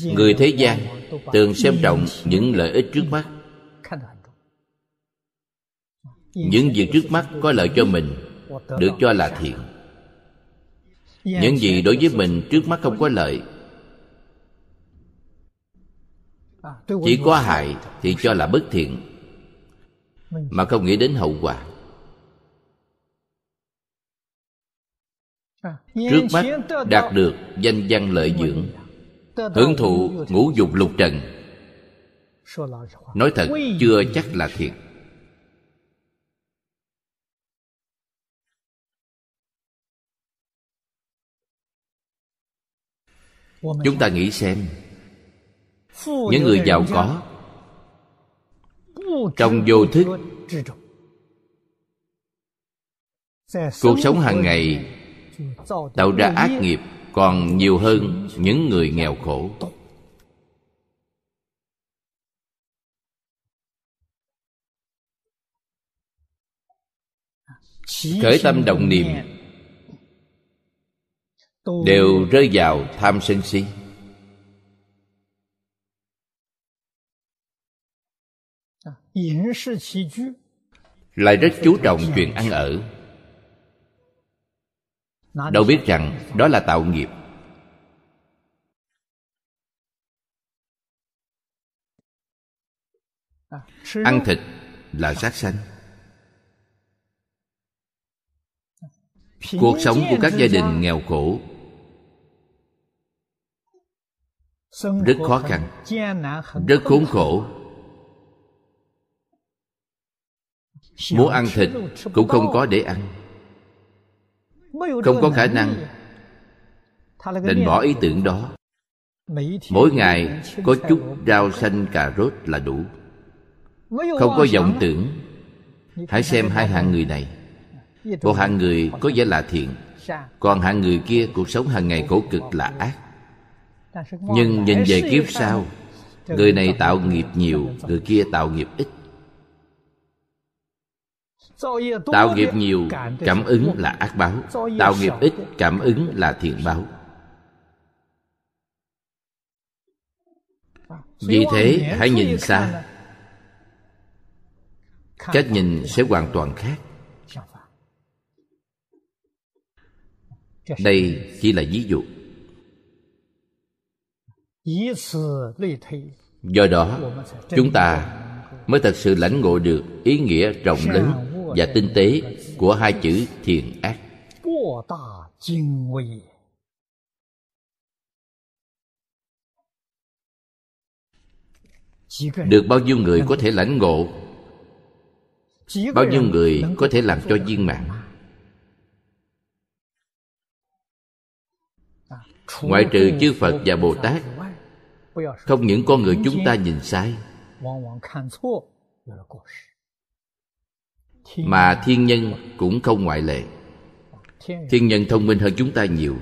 Người thế gian thường xem trọng những lợi ích trước mắt. Những việc trước mắt có lợi cho mình được cho là thiện. Những gì đối với mình trước mắt không có lợi chỉ có hại thì cho là bất thiện mà không nghĩ đến hậu quả. Trước mắt đạt được danh văn lợi dưỡng hưởng thụ ngũ dục lục trần. Nói thật chưa chắc là thiện chúng ta nghĩ xem những người giàu có trong vô thức, cuộc sống hàng ngày, tạo ra ác nghiệp còn nhiều hơn những người nghèo khổ. Khởi tâm động niệm đều rơi vào tham sân si. Lại rất chú trọng chuyện ăn ở. Đâu biết rằng đó là tạo nghiệp. Ăn thịt là sát sanh. Cuộc sống của các gia đình nghèo khổ rất khó khăn rất khốn khổ muốn ăn thịt cũng không có để ăn. Không có khả năng định bỏ ý tưởng đó. Mỗi ngày có chút rau xanh, cà rốt là đủ. Không có vọng tưởng. Hãy xem hai hạng người này. Một hạng người có vẻ là thiện, còn hạng người kia cuộc sống hàng ngày khổ cực là ác. Nhưng nhìn về kiếp sau, người này tạo nghiệp nhiều, người kia tạo nghiệp ít tạo nghiệp nhiều, cảm ứng là ác báo. Tạo nghiệp ít, cảm ứng là thiện báo. Vì thế, hãy nhìn xa. Cách nhìn sẽ hoàn toàn khác. Đây chỉ là ví dụ. Do đó, chúng ta mới thật sự lãnh ngộ được ý nghĩa rộng lớn và tinh tế của hai chữ thiện ác. Được bao nhiêu người có thể lãnh ngộ? Bao nhiêu người có thể làm cho viên mãn? Ngoại trừ chư phật và bồ tát không những con người chúng ta nhìn sai mà thiên nhân cũng không ngoại lệ. Thiên nhân thông minh hơn chúng ta nhiều,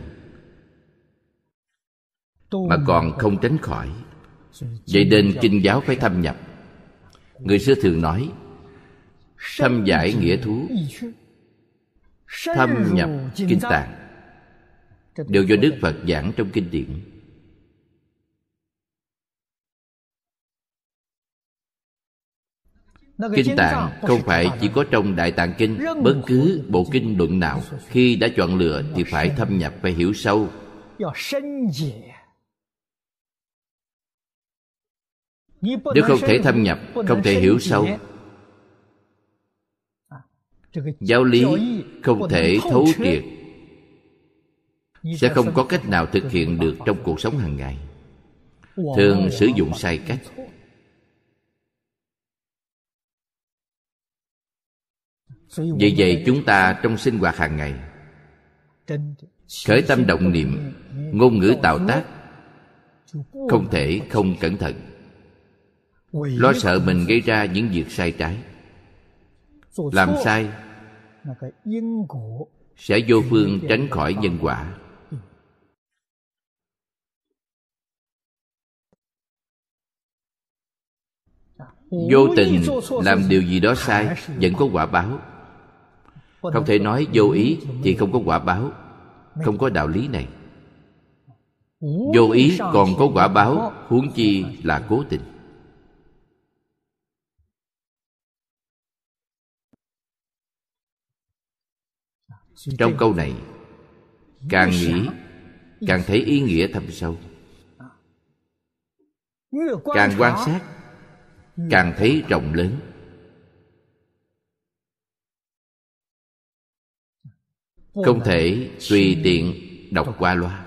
mà còn không tránh khỏi. Vậy nên kinh giáo phải thâm nhập. Người xưa thường nói, thâm giải nghĩa thú, thâm nhập kinh tạng. Đều do đức phật giảng trong kinh điển. Kinh Tạng không phải chỉ có trong Đại Tạng Kinh Bất cứ bộ kinh luận nào. Khi đã chọn lựa thì phải thâm nhập, phải hiểu sâu. Nếu không thể thâm nhập, không thể hiểu sâu. Giáo lý không thể thấu triệt. Sẽ không có cách nào thực hiện được trong cuộc sống hàng ngày. Thường sử dụng sai cách vì vậy chúng ta trong sinh hoạt hàng ngày, khởi tâm động niệm, ngôn ngữ tạo tác, không thể không cẩn thận. Lo sợ mình gây ra những việc sai trái. Làm sai sẽ vô phương tránh khỏi nhân quả. Vô tình làm điều gì đó sai, vẫn có quả báo không thể nói vô ý thì không có quả báo. Không có đạo lý này. Vô ý còn có quả báo, huống chi là cố tình. Trong câu này, càng nghĩ, càng thấy ý nghĩa thâm sâu. Càng quan sát, càng thấy rộng lớn. Không thể tùy tiện đọc qua loa.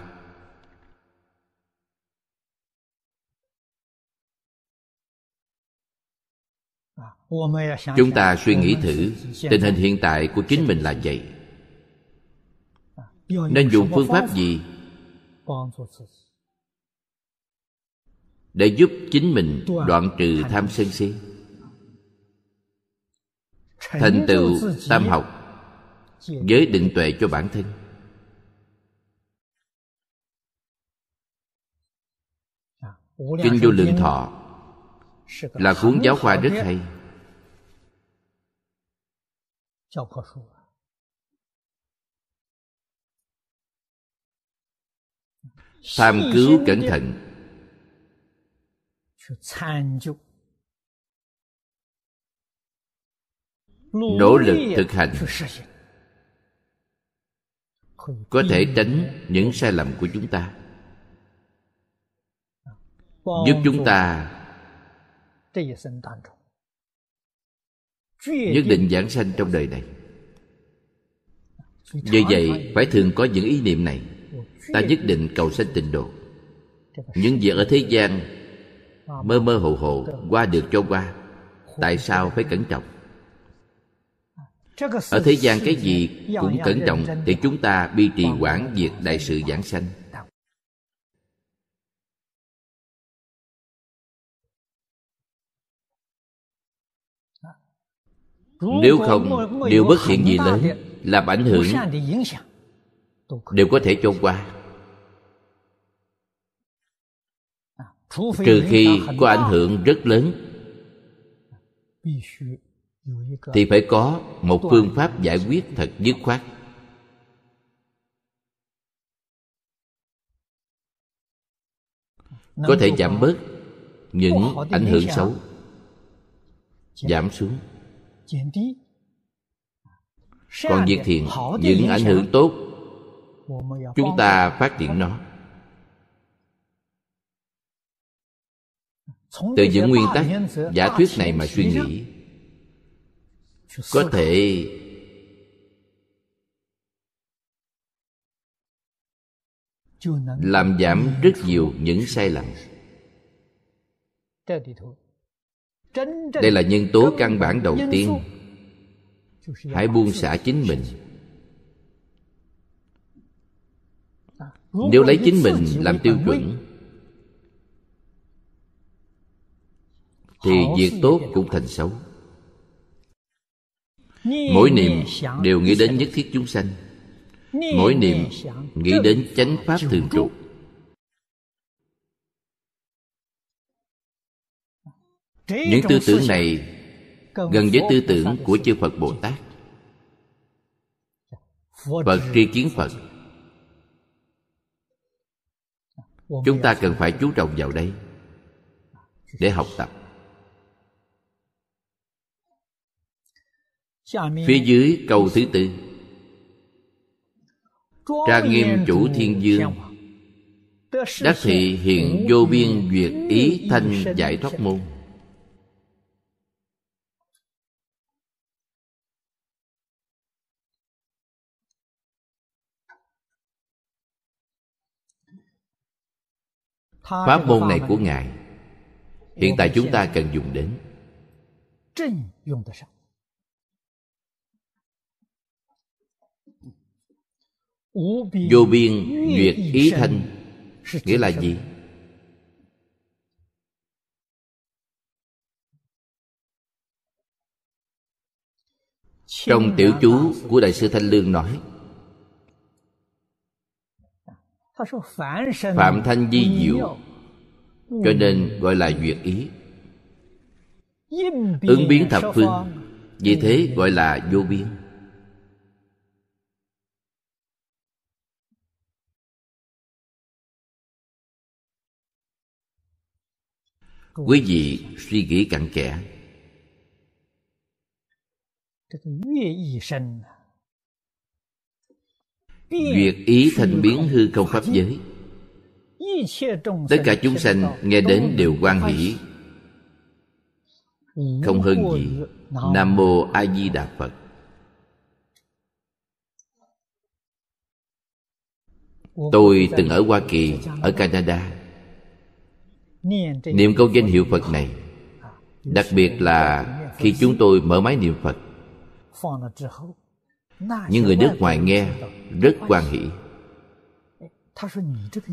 Chúng ta suy nghĩ thử tình hình hiện tại của chính mình là vậy. Nên dùng phương pháp gì để giúp chính mình đoạn trừ tham sân si? Thành tựu tam học giới định tuệ cho bản thân. Kinh vô lượng thọ là cuốn giáo khoa rất hay. Tham cứu cẩn thận. Nỗ lực thực hành có thể tránh những sai lầm của chúng ta. Giúp chúng ta nhất định giảng sanh trong đời này. Vì vậy phải thường có những ý niệm này. Ta nhất định cầu sanh tịnh độ. Những việc ở thế gian mơ mơ hồ hồ qua được cho qua tại sao phải cẩn trọng ở thế gian cái gì cũng cẩn trọng thì chúng ta bi trì quản việc đại sự giảng sanh. Nếu không, điều bất thiện gì lớn làm ảnh hưởng đều có thể cho qua. Trừ khi có ảnh hưởng rất lớn thì phải có một phương pháp giải quyết thật dứt khoát. Có thể giảm bớt những ảnh hưởng xấu. giảm xuống. Còn việc thiện những ảnh hưởng tốt. Chúng ta phát triển nó. Từ những nguyên tắc giả thuyết này mà suy nghĩ có thể làm giảm rất nhiều những sai lầm. đây là nhân tố căn bản đầu tiên. hãy buông xả chính mình. Nếu lấy chính mình làm tiêu chuẩn thì việc tốt cũng thành xấu mỗi niệm đều nghĩ đến nhất thiết chúng sanh. Mỗi niệm nghĩ đến chánh pháp thường trụ. những tư tưởng này gần với tư tưởng của chư phật bồ tát. Phật tri kiến phật. chúng ta cần phải chú trọng vào đây để học tập phía dưới câu thứ tư. Trang nghiêm chủ thiên dương đắc thị hiện vô biên duyệt ý thanh giải thoát môn. Pháp môn này của ngài hiện tại chúng ta cần dùng đến vô biên duyệt ý thanh nghĩa là gì? Trong tiểu chú của đại sư thanh lương nói phạm thanh di diệu cho nên gọi là duyệt ý. Ứng biến thập phương vì thế gọi là vô biên quý vị suy nghĩ cặn kẽ. Duyệt ý thành biến hư không pháp giới. Tất cả chúng sanh nghe đến đều quan hỷ. không hơn gì nam mô a di đà phật. Tôi từng ở hoa kỳ ở canada niệm câu danh hiệu phật này, đặc biệt là khi chúng tôi mở máy niệm phật, những người nước ngoài nghe rất quan hỷ.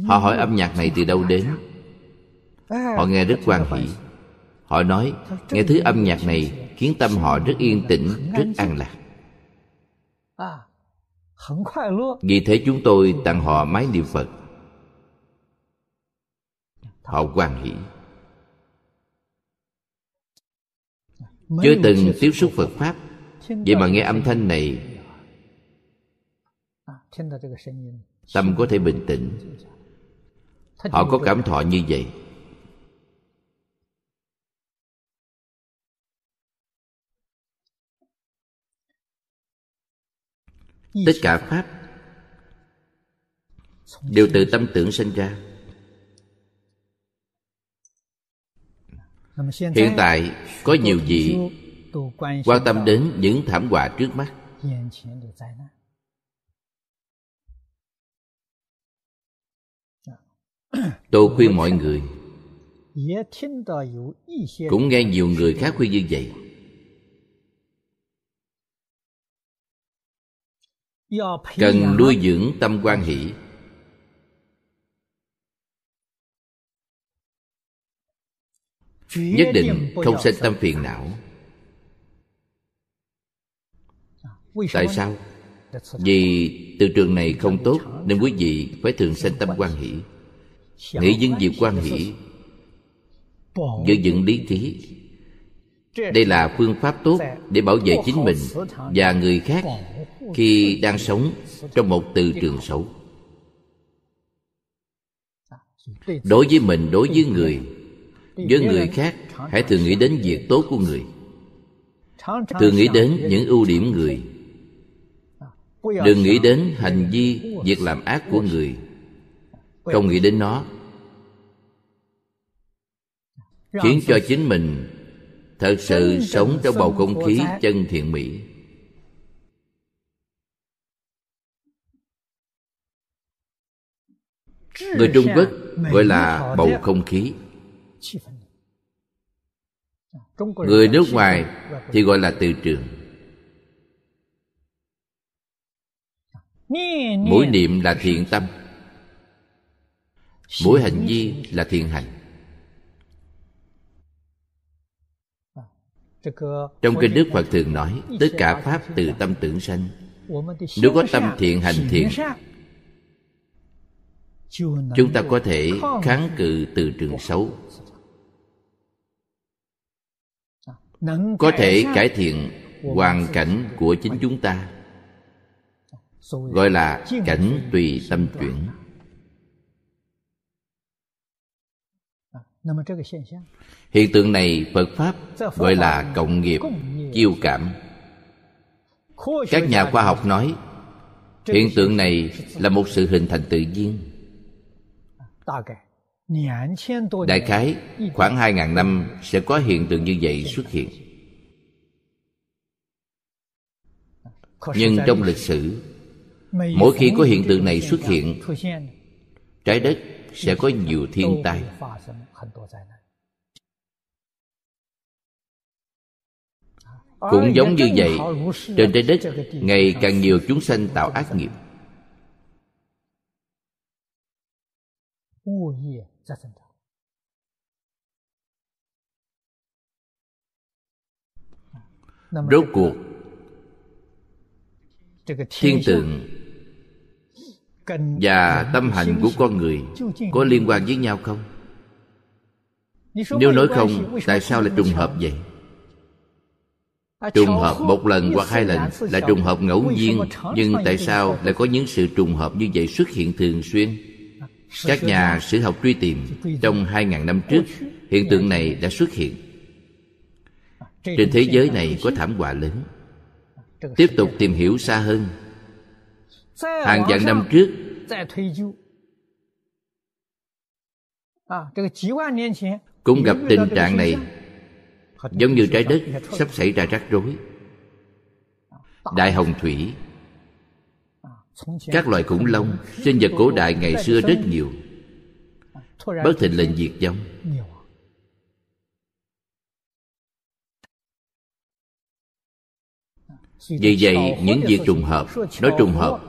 Họ hỏi âm nhạc này từ đâu đến? Họ nghe rất quan hỷ. Họ nói, nghe thứ âm nhạc này khiến tâm họ rất yên tĩnh, rất an lạc. Vì thế chúng tôi tặng họ máy niệm phật họ quan hỷ. Chưa từng tiếp xúc phật pháp. Vậy mà nghe âm thanh này tâm có thể bình tĩnh. Họ có cảm thọ như vậy. Tất cả pháp đều từ tâm tưởng sinh ra hiện tại có nhiều vị quan tâm đến những thảm họa trước mắt. Tôi khuyên mọi người, cũng nghe nhiều người khác khuyên như vậy. Cần nuôi dưỡng tâm quan hỷ. Nhất định không sinh tâm phiền não. Tại sao? Vì từ trường này không tốt nên quý vị phải thường sinh tâm quan hỷ. Nghĩ những việc quan hỷ giữ dựng lý trí. Đây là phương pháp tốt để bảo vệ chính mình và người khác khi đang sống trong một từ trường xấu. Đối với mình đối với người với người khác, hãy thường nghĩ đến việc tốt của người. Thường nghĩ đến những ưu điểm người. Đừng nghĩ đến hành vi, việc làm ác của người. Không nghĩ đến nó. Khiến cho chính mình thật sự sống trong bầu không khí chân thiện mỹ. Người trung quốc gọi là bầu không khí người nước ngoài thì gọi là từ trường. Mỗi niệm là thiện tâm. Mỗi hành vi là thiện hành. Trong kinh đức phật thường nói tất cả pháp từ tâm tưởng sanh. Nếu có tâm thiện hành thiện chúng ta có thể kháng cự từ trường xấu có thể cải thiện hoàn cảnh của chính chúng ta. Gọi là cảnh tùy tâm chuyển. Hiện tượng này phật pháp gọi là cộng nghiệp chiêu cảm. Các nhà khoa học nói hiện tượng này là một sự hình thành tự nhiên đại khái khoảng hai ngàn năm sẽ có hiện tượng như vậy xuất hiện. Nhưng trong lịch sử mỗi khi có hiện tượng này xuất hiện trái đất sẽ có nhiều thiên tai. cũng giống như vậy trên trái đất ngày càng nhiều chúng sanh tạo ác nghiệp rốt cuộc thiên tượng và tâm hành của con người. có liên quan với nhau không? nếu nói không tại sao lại trùng hợp vậy? Trùng hợp một lần hoặc hai lần là trùng hợp ngẫu nhiên. nhưng tại sao? lại có những sự trùng hợp như vậy xuất hiện thường xuyên các nhà sử học truy tìm trong hai ngàn năm trước hiện tượng này đã xuất hiện. Trên thế giới này có thảm họa lớn. Tiếp tục tìm hiểu xa hơn. Hàng vạn năm trước, cũng gặp tình trạng này. Giống như trái đất sắp xảy ra rắc rối. Đại hồng thủy các loài khủng long sinh vật cổ đại ngày xưa rất nhiều. Bất thình lình diệt vong. Vì vậy, những việc trùng hợp, nói trùng hợp,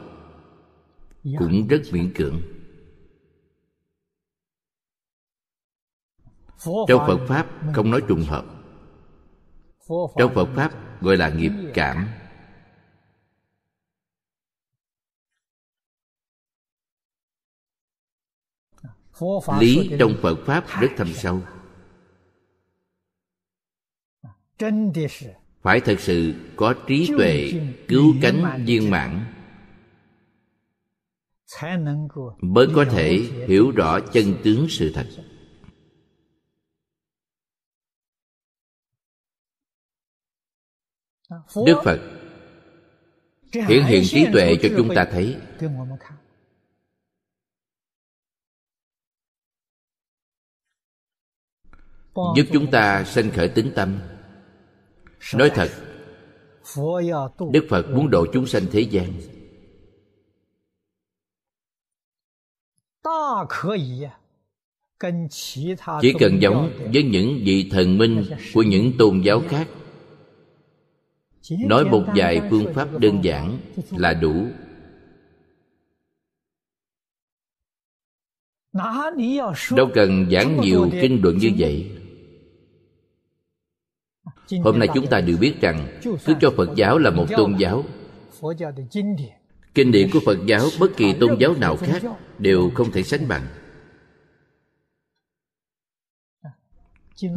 cũng rất miễn cưỡng. Trong phật pháp không nói trùng hợp. Trong phật pháp gọi là nghiệp cảm. Lý trong phật pháp rất thâm sâu. Phải thật sự có trí tuệ cứu cánh viên mãn. Mới có thể hiểu rõ chân tướng sự thật. Đức phật hiện hiện trí tuệ cho chúng ta thấy giúp chúng ta sanh khởi tính tâm. Nói thật, đức phật muốn độ chúng sanh thế gian. Chỉ cần giống với những vị thần minh của những tôn giáo khác, nói một vài phương pháp đơn giản là đủ. Đâu cần giảng nhiều kinh luận như vậy hôm nay chúng ta đều biết rằng cứ cho phật giáo là một tôn giáo. Kinh điển của phật giáo bất kỳ tôn giáo nào khác đều không thể sánh bằng.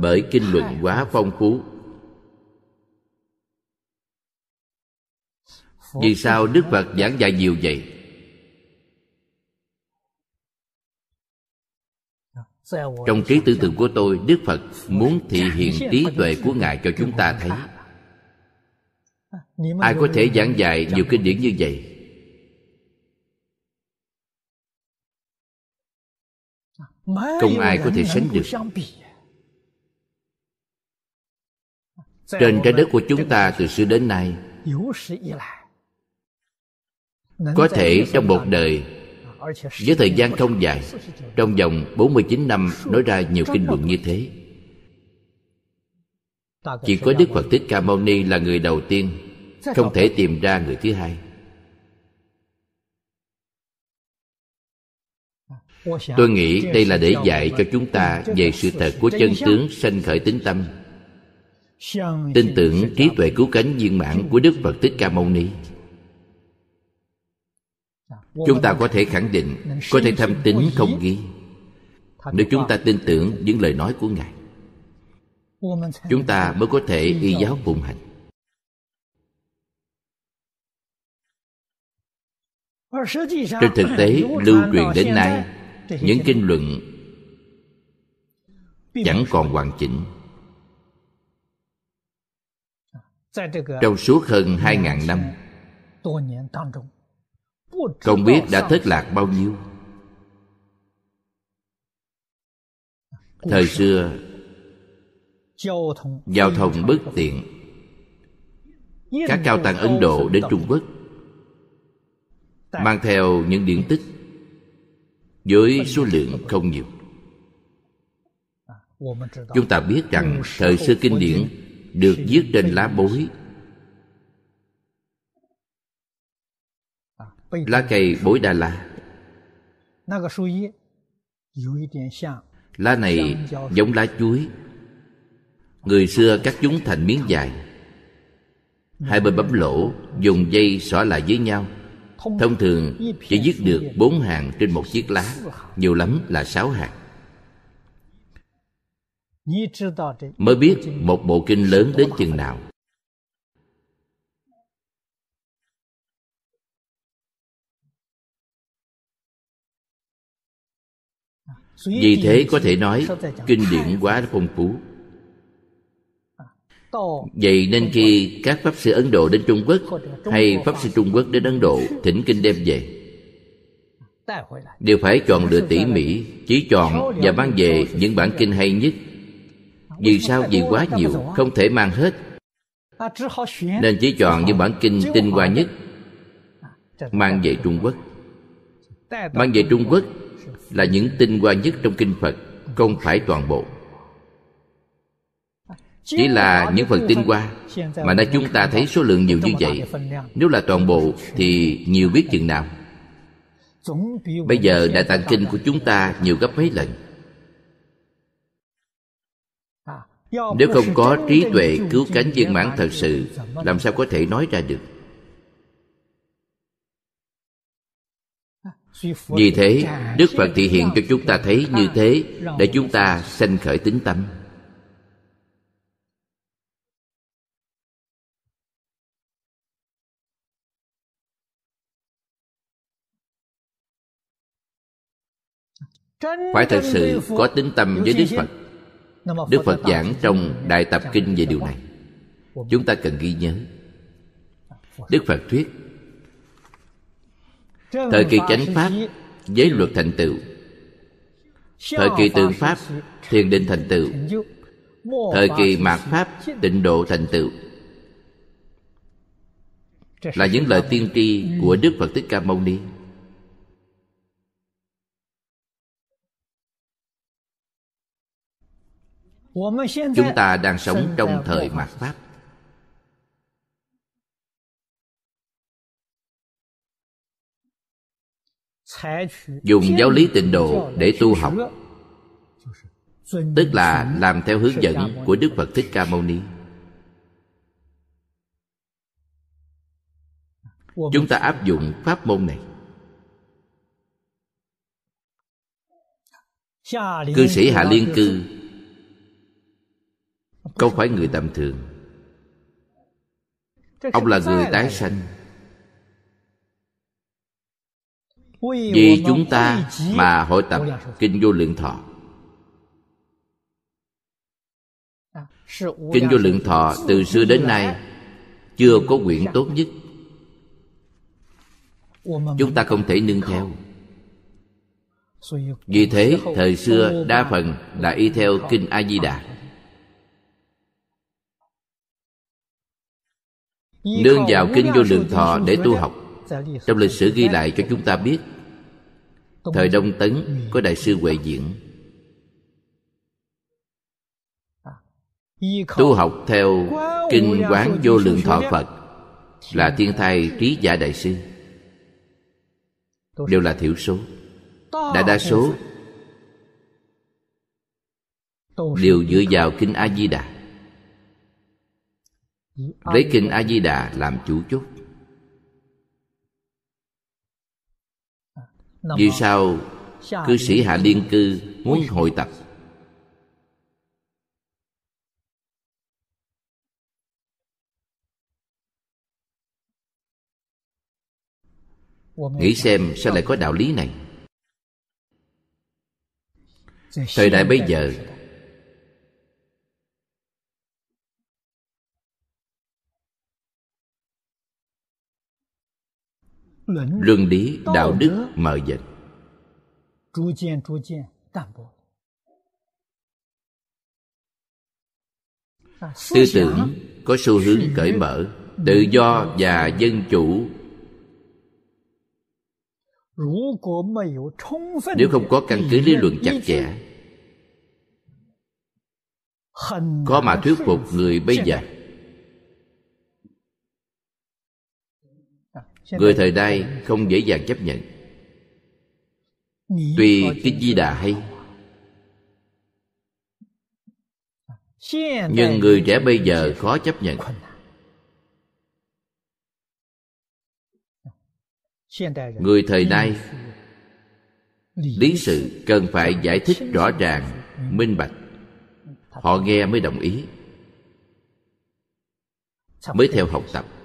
Bởi kinh luận quá phong phú. Vì sao đức phật giảng dạy nhiều vậy trong trí tư tưởng của tôi, đức phật muốn thị hiện trí tuệ của ngài cho chúng ta thấy. Ai có thể giảng dạy nhiều kinh điển như vậy? Không ai có thể sánh được. Trên trái đất của chúng ta từ xưa đến nay, có thể trong một đời với thời gian không dài, trong vòng 49 năm nói ra nhiều kinh luận như thế. Chỉ có Đức Phật Thích Ca Mâu Ni là người đầu tiên, Không thể tìm ra người thứ hai. Tôi nghĩ đây là để dạy cho chúng ta về sự thật của chân tướng sanh khởi tính tâm. Tin tưởng trí tuệ cứu cánh viên mãn của Đức Phật Thích Ca Mâu Ni chúng ta có thể khẳng định, có thể thâm tính không ghi nếu chúng ta tin tưởng những lời nói của ngài, chúng ta mới có thể y giáo phụng hành. Trên thực tế, lưu truyền đến nay, những kinh luận chẳng còn hoàn chỉnh. Trong suốt hơn hai ngàn năm không biết đã thất lạc bao nhiêu. Thời xưa, giao thông bất tiện. Các cao tăng ấn độ đến trung quốc mang theo những điển tích với số lượng không nhiều. Chúng ta biết rằng thời xưa kinh điển được viết trên lá bối lá cây bối đà la lá này giống lá chuối. Người xưa cắt chúng thành miếng dài hai bên bấm lỗ dùng dây xỏ lại với nhau. Thông thường chỉ viết được bốn hàng trên một chiếc lá nhiều lắm là sáu hàng. Mới biết một bộ kinh lớn đến chừng nào vì thế có thể nói kinh điển quá phong phú. Vậy nên khi các pháp sư ấn độ đến trung quốc hay pháp sư trung quốc đến ấn độ thỉnh kinh đem về. Đều phải chọn lựa tỉ mỉ chỉ chọn và mang về những bản kinh hay nhất. Vì sao? Vì quá nhiều không thể mang hết. Nên chỉ chọn những bản kinh tinh hoa nhất mang về trung quốc. Mang về trung quốc là những tinh hoa nhất trong kinh phật, không phải toàn bộ. Chỉ là những phần tinh hoa mà nay chúng ta thấy số lượng nhiều như vậy. Nếu là toàn bộ thì nhiều biết chừng nào. Bây giờ đại tạng kinh của chúng ta nhiều gấp mấy lần. Nếu không có trí tuệ cứu cánh viên mãn thật sự, làm sao có thể nói ra được? Vì thế, đức phật thị hiện cho chúng ta thấy như thế để chúng ta sanh khởi tính tâm. Phải thật sự có tính tâm với đức phật. Đức phật giảng trong đại tập kinh về điều này. Chúng ta cần ghi nhớ. Đức phật thuyết thời kỳ chánh pháp giới luật thành tựu. Thời kỳ tượng pháp thiền định thành tựu. Thời kỳ mạt pháp tịnh độ thành tựu. Là những lời tiên tri của đức phật thích ca mâu ni. Chúng ta đang sống trong thời mạt pháp dùng giáo lý tịnh độ để tu học. tức là làm theo hướng dẫn của đức phật thích ca mâu ni. Chúng ta áp dụng pháp môn này. Cư sĩ hạ liên cư không phải người tầm thường? Ông là người tái sanh vì chúng ta mà hội tập kinh vô lượng thọ. Kinh vô lượng thọ từ xưa đến nay chưa có quyển tốt nhất. Chúng ta không thể nương theo. Vì thế thời xưa đa phần là y theo kinh a di đà nương vào kinh vô lượng thọ để tu học. Trong lịch sử ghi lại cho chúng ta biết thời đông tấn có đại sư huệ diễn. Tu học theo kinh quán vô lượng thọ phật là thiên thai trí giả đại sư. Đều là thiểu số đại đa số. đều dựa vào kinh a di đà. Lấy kinh a di đà làm chủ chốt vì sao cư sĩ hạ liên cư muốn hội tập? Nghĩ xem sao lại có đạo lý này. Thời đại bây giờ luân lý đạo đức mờ dần tư tưởng có xu hướng cởi mở tự do và dân chủ. Nếu không có căn cứ lý luận chặt chẽ có mà thuyết phục người bây giờ người thời nay không dễ dàng chấp nhận. Tuy kinh di đà hay nhưng người trẻ bây giờ khó chấp nhận. người thời nay lý sự cần phải giải thích rõ ràng minh bạch. họ nghe mới đồng ý mới theo học tập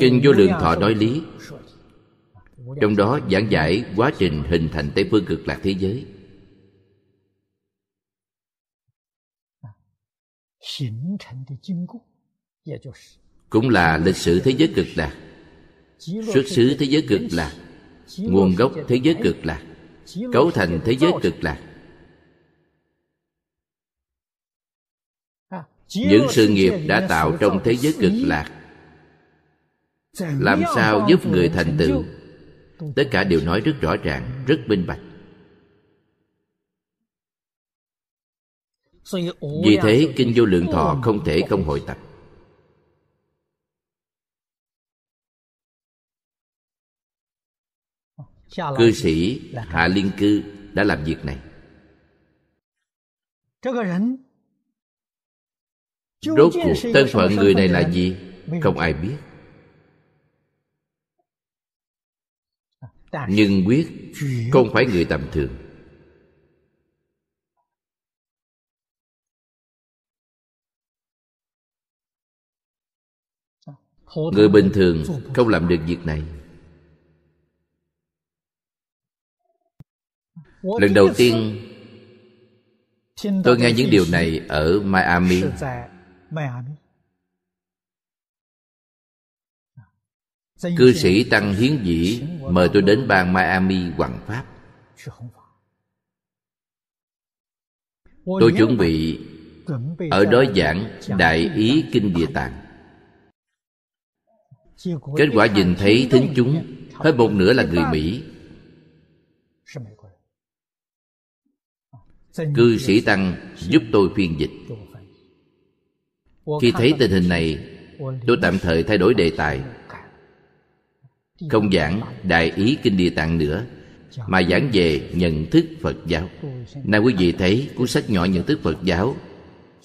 kinh vô lượng thọ nói lý. Trong đó giảng giải quá trình hình thành tây phương cực lạc thế giới. Cũng là lịch sử thế giới cực lạc, xuất xứ thế giới cực lạc, nguồn gốc thế giới cực lạc, cấu thành thế giới cực lạc. Những sự nghiệp đã tạo trong thế giới cực lạc làm sao giúp người thành tựu? tất cả đều nói rất rõ ràng rất minh bạch. Vì thế kinh vô lượng thọ không thể không hội tập. Cư sĩ hạ liên cư đã làm việc này. Rốt cuộc thân phận người này là gì? Không ai biết nhưng quyết không phải người tầm thường. Người bình thường không làm được việc này. Lần đầu tiên tôi nghe những điều này ở miami cư sĩ tăng hiến dĩ mời tôi đến bang miami hoàng pháp. Tôi chuẩn bị ở đó giảng đại ý kinh địa tạng. Kết quả nhìn thấy thính chúng hết một nửa là người mỹ. Cư sĩ tăng giúp tôi phiên dịch. Khi thấy tình hình này tôi tạm thời thay đổi đề tài không giảng đại ý kinh địa tạng nữa, mà giảng về nhận thức phật giáo. Nay quý vị thấy cuốn sách nhỏ nhận thức phật giáo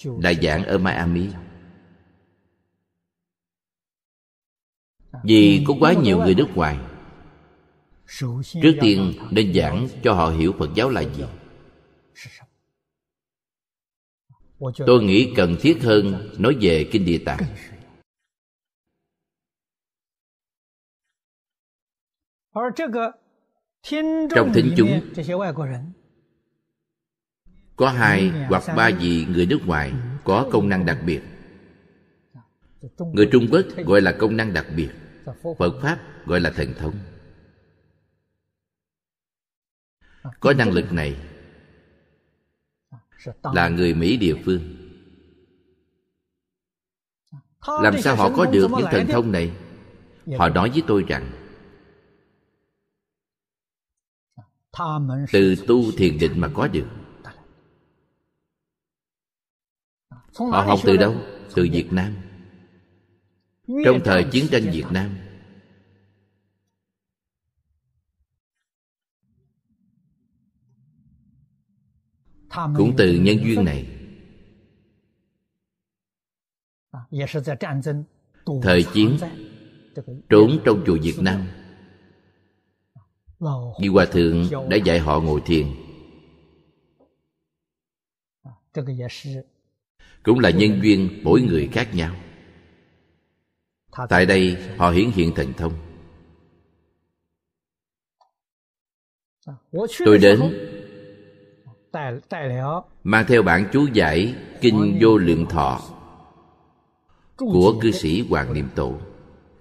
là giảng ở miami. Vì có quá nhiều người nước ngoài, trước tiên nên giảng cho họ hiểu phật giáo là gì. Tôi nghĩ cần thiết hơn nói về kinh địa tạng. Trong thính chúng có hai hoặc ba vị người nước ngoài có công năng đặc biệt。người trung quốc gọi là công năng đặc biệt phật pháp gọi là thần thông có năng lực này là người mỹ địa phương làm sao họ có được những thần thông này？họ nói với tôi rằng từ tu thiền định mà có được. Họ học từ đâu? từ việt nam. Trong thời chiến tranh việt nam. Cũng từ nhân duyên này. Thời chiến trốn trong chùa việt nam Di Hòa Thượng đã dạy họ ngồi thiền. Cũng là nhân duyên mỗi người khác nhau. Tại đây họ hiển hiện thần thông. Tôi đến Mang theo bản chú giải Kinh Vô Lượng Thọ Của cư sĩ Hoàng Niệm Tổ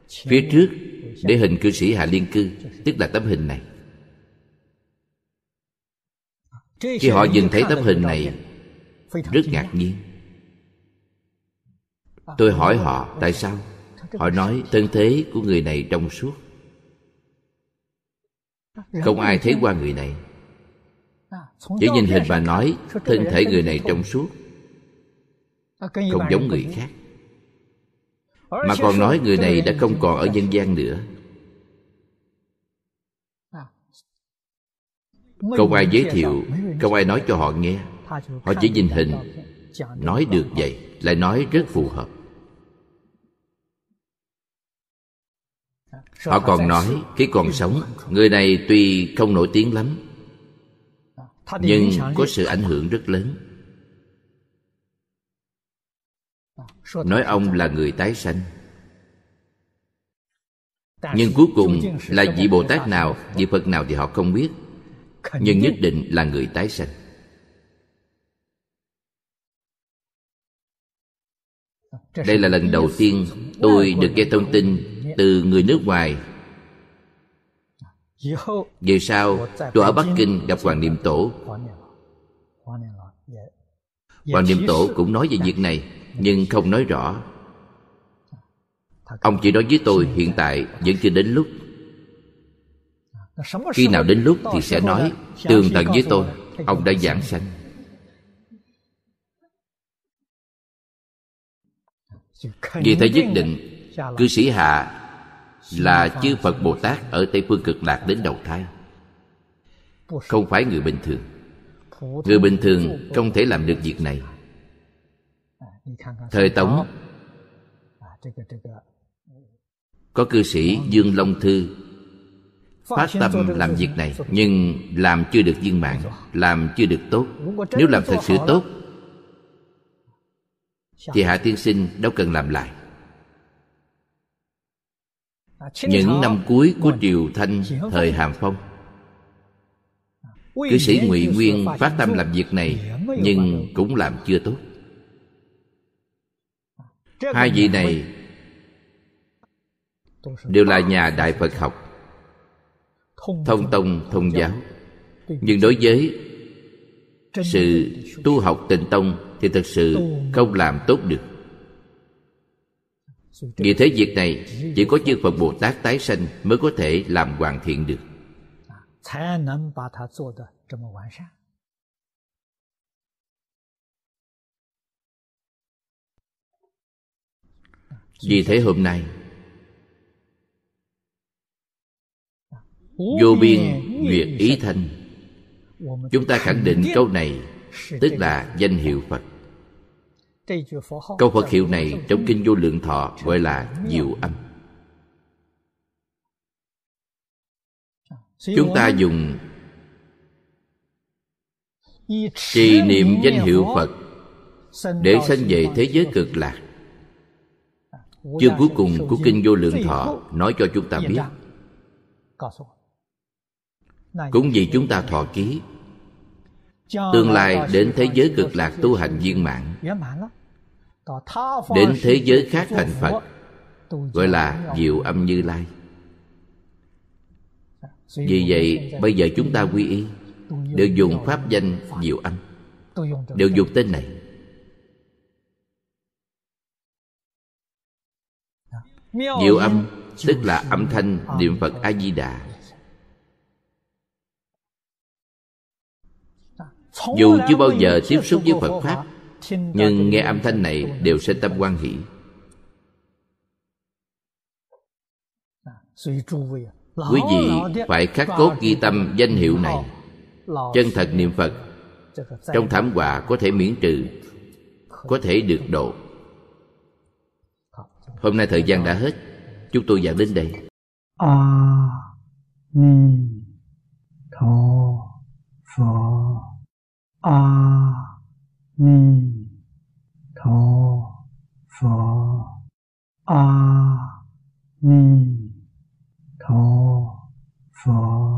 Phía trước để hình cư sĩ Hạ Liên Cư, Tức là tấm hình này. Khi họ nhìn thấy tấm hình này, Rất ngạc nhiên. Tôi hỏi họ, tại sao? Họ nói, thân thế của người này trong suốt. Không ai thấy qua người này. Chỉ nhìn hình và nói, Thân thể người này trong suốt, Không giống người khác. Mà còn nói người này đã không còn ở nhân gian nữa. Không ai giới thiệu Không ai nói cho họ nghe. Họ chỉ nhìn hình Nói được vậy Lại nói rất phù hợp. Họ còn nói khi còn sống người này tuy không nổi tiếng lắm nhưng có sự ảnh hưởng rất lớn nói ông là người tái sanh. Nhưng cuối cùng là vị bồ tát nào vị phật nào thì họ không biết. Nhưng nhất định là người tái sanh. Đây là lần đầu tiên tôi được nghe thông tin từ người nước ngoài. Về sau tôi ở bắc kinh gặp hoàng niệm tổ. Hoàng niệm tổ cũng nói về việc này nhưng không nói rõ. Ông chỉ nói với tôi hiện tại vẫn chưa đến lúc. Khi nào đến lúc thì sẽ nói tường tận với tôi. Ông đã giảng sanh. Vì thế nhất định, cư sĩ hạ là chư phật bồ tát ở tây phương cực lạc đến đầu thai. Không phải người bình thường. Người bình thường không thể làm được việc này thời tống. có cư sĩ dương long thư phát tâm làm việc này nhưng làm chưa được viên mãn làm chưa được tốt. Nếu làm thật sự tốt thì hạ tiên sinh đâu cần làm lại. Những năm cuối của triều thanh thời hàm phong cư sĩ ngụy nguyên phát tâm làm việc này nhưng cũng làm chưa tốt hai vị này đều là nhà đại phật học. Thông tông thông giáo nhưng đối với sự tu học tịnh tông thì thực sự không làm tốt được. Vì thế việc này chỉ có chư Phật Bồ Tát tái sanh mới có thể làm hoàn thiện được. Vì thế hôm nay Vô biên duyệt ý thanh Chúng ta khẳng định câu này Tức là danh hiệu Phật. Câu Phật hiệu này trong Kinh Vô Lượng Thọ gọi là diệu âm. Chúng ta dùng trì niệm danh hiệu Phật để sanh về thế giới cực lạc chương cuối cùng của kinh vô lượng thọ nói cho chúng ta biết. cũng vì chúng ta thọ ký tương lai đến thế giới cực lạc tu hành viên mãn. đến thế giới khác thành phật gọi là diệu âm như lai. Vì vậy bây giờ chúng ta quy y đều dùng pháp danh diệu âm. đều dùng tên này diệu âm tức là âm thanh niệm phật a di đà dù chưa bao giờ tiếp xúc với phật pháp nhưng nghe âm thanh này đều sinh tâm quan hỷ. Quý vị phải khắc cốt ghi tâm danh hiệu này. Chân thật niệm phật trong thảm họa có thể miễn trừ có thể được độ Hôm nay thời gian đã hết. Chúng tôi giảng đến đây. A Ni Tho pho, A Ni Tho pho, A Ni Tho pho.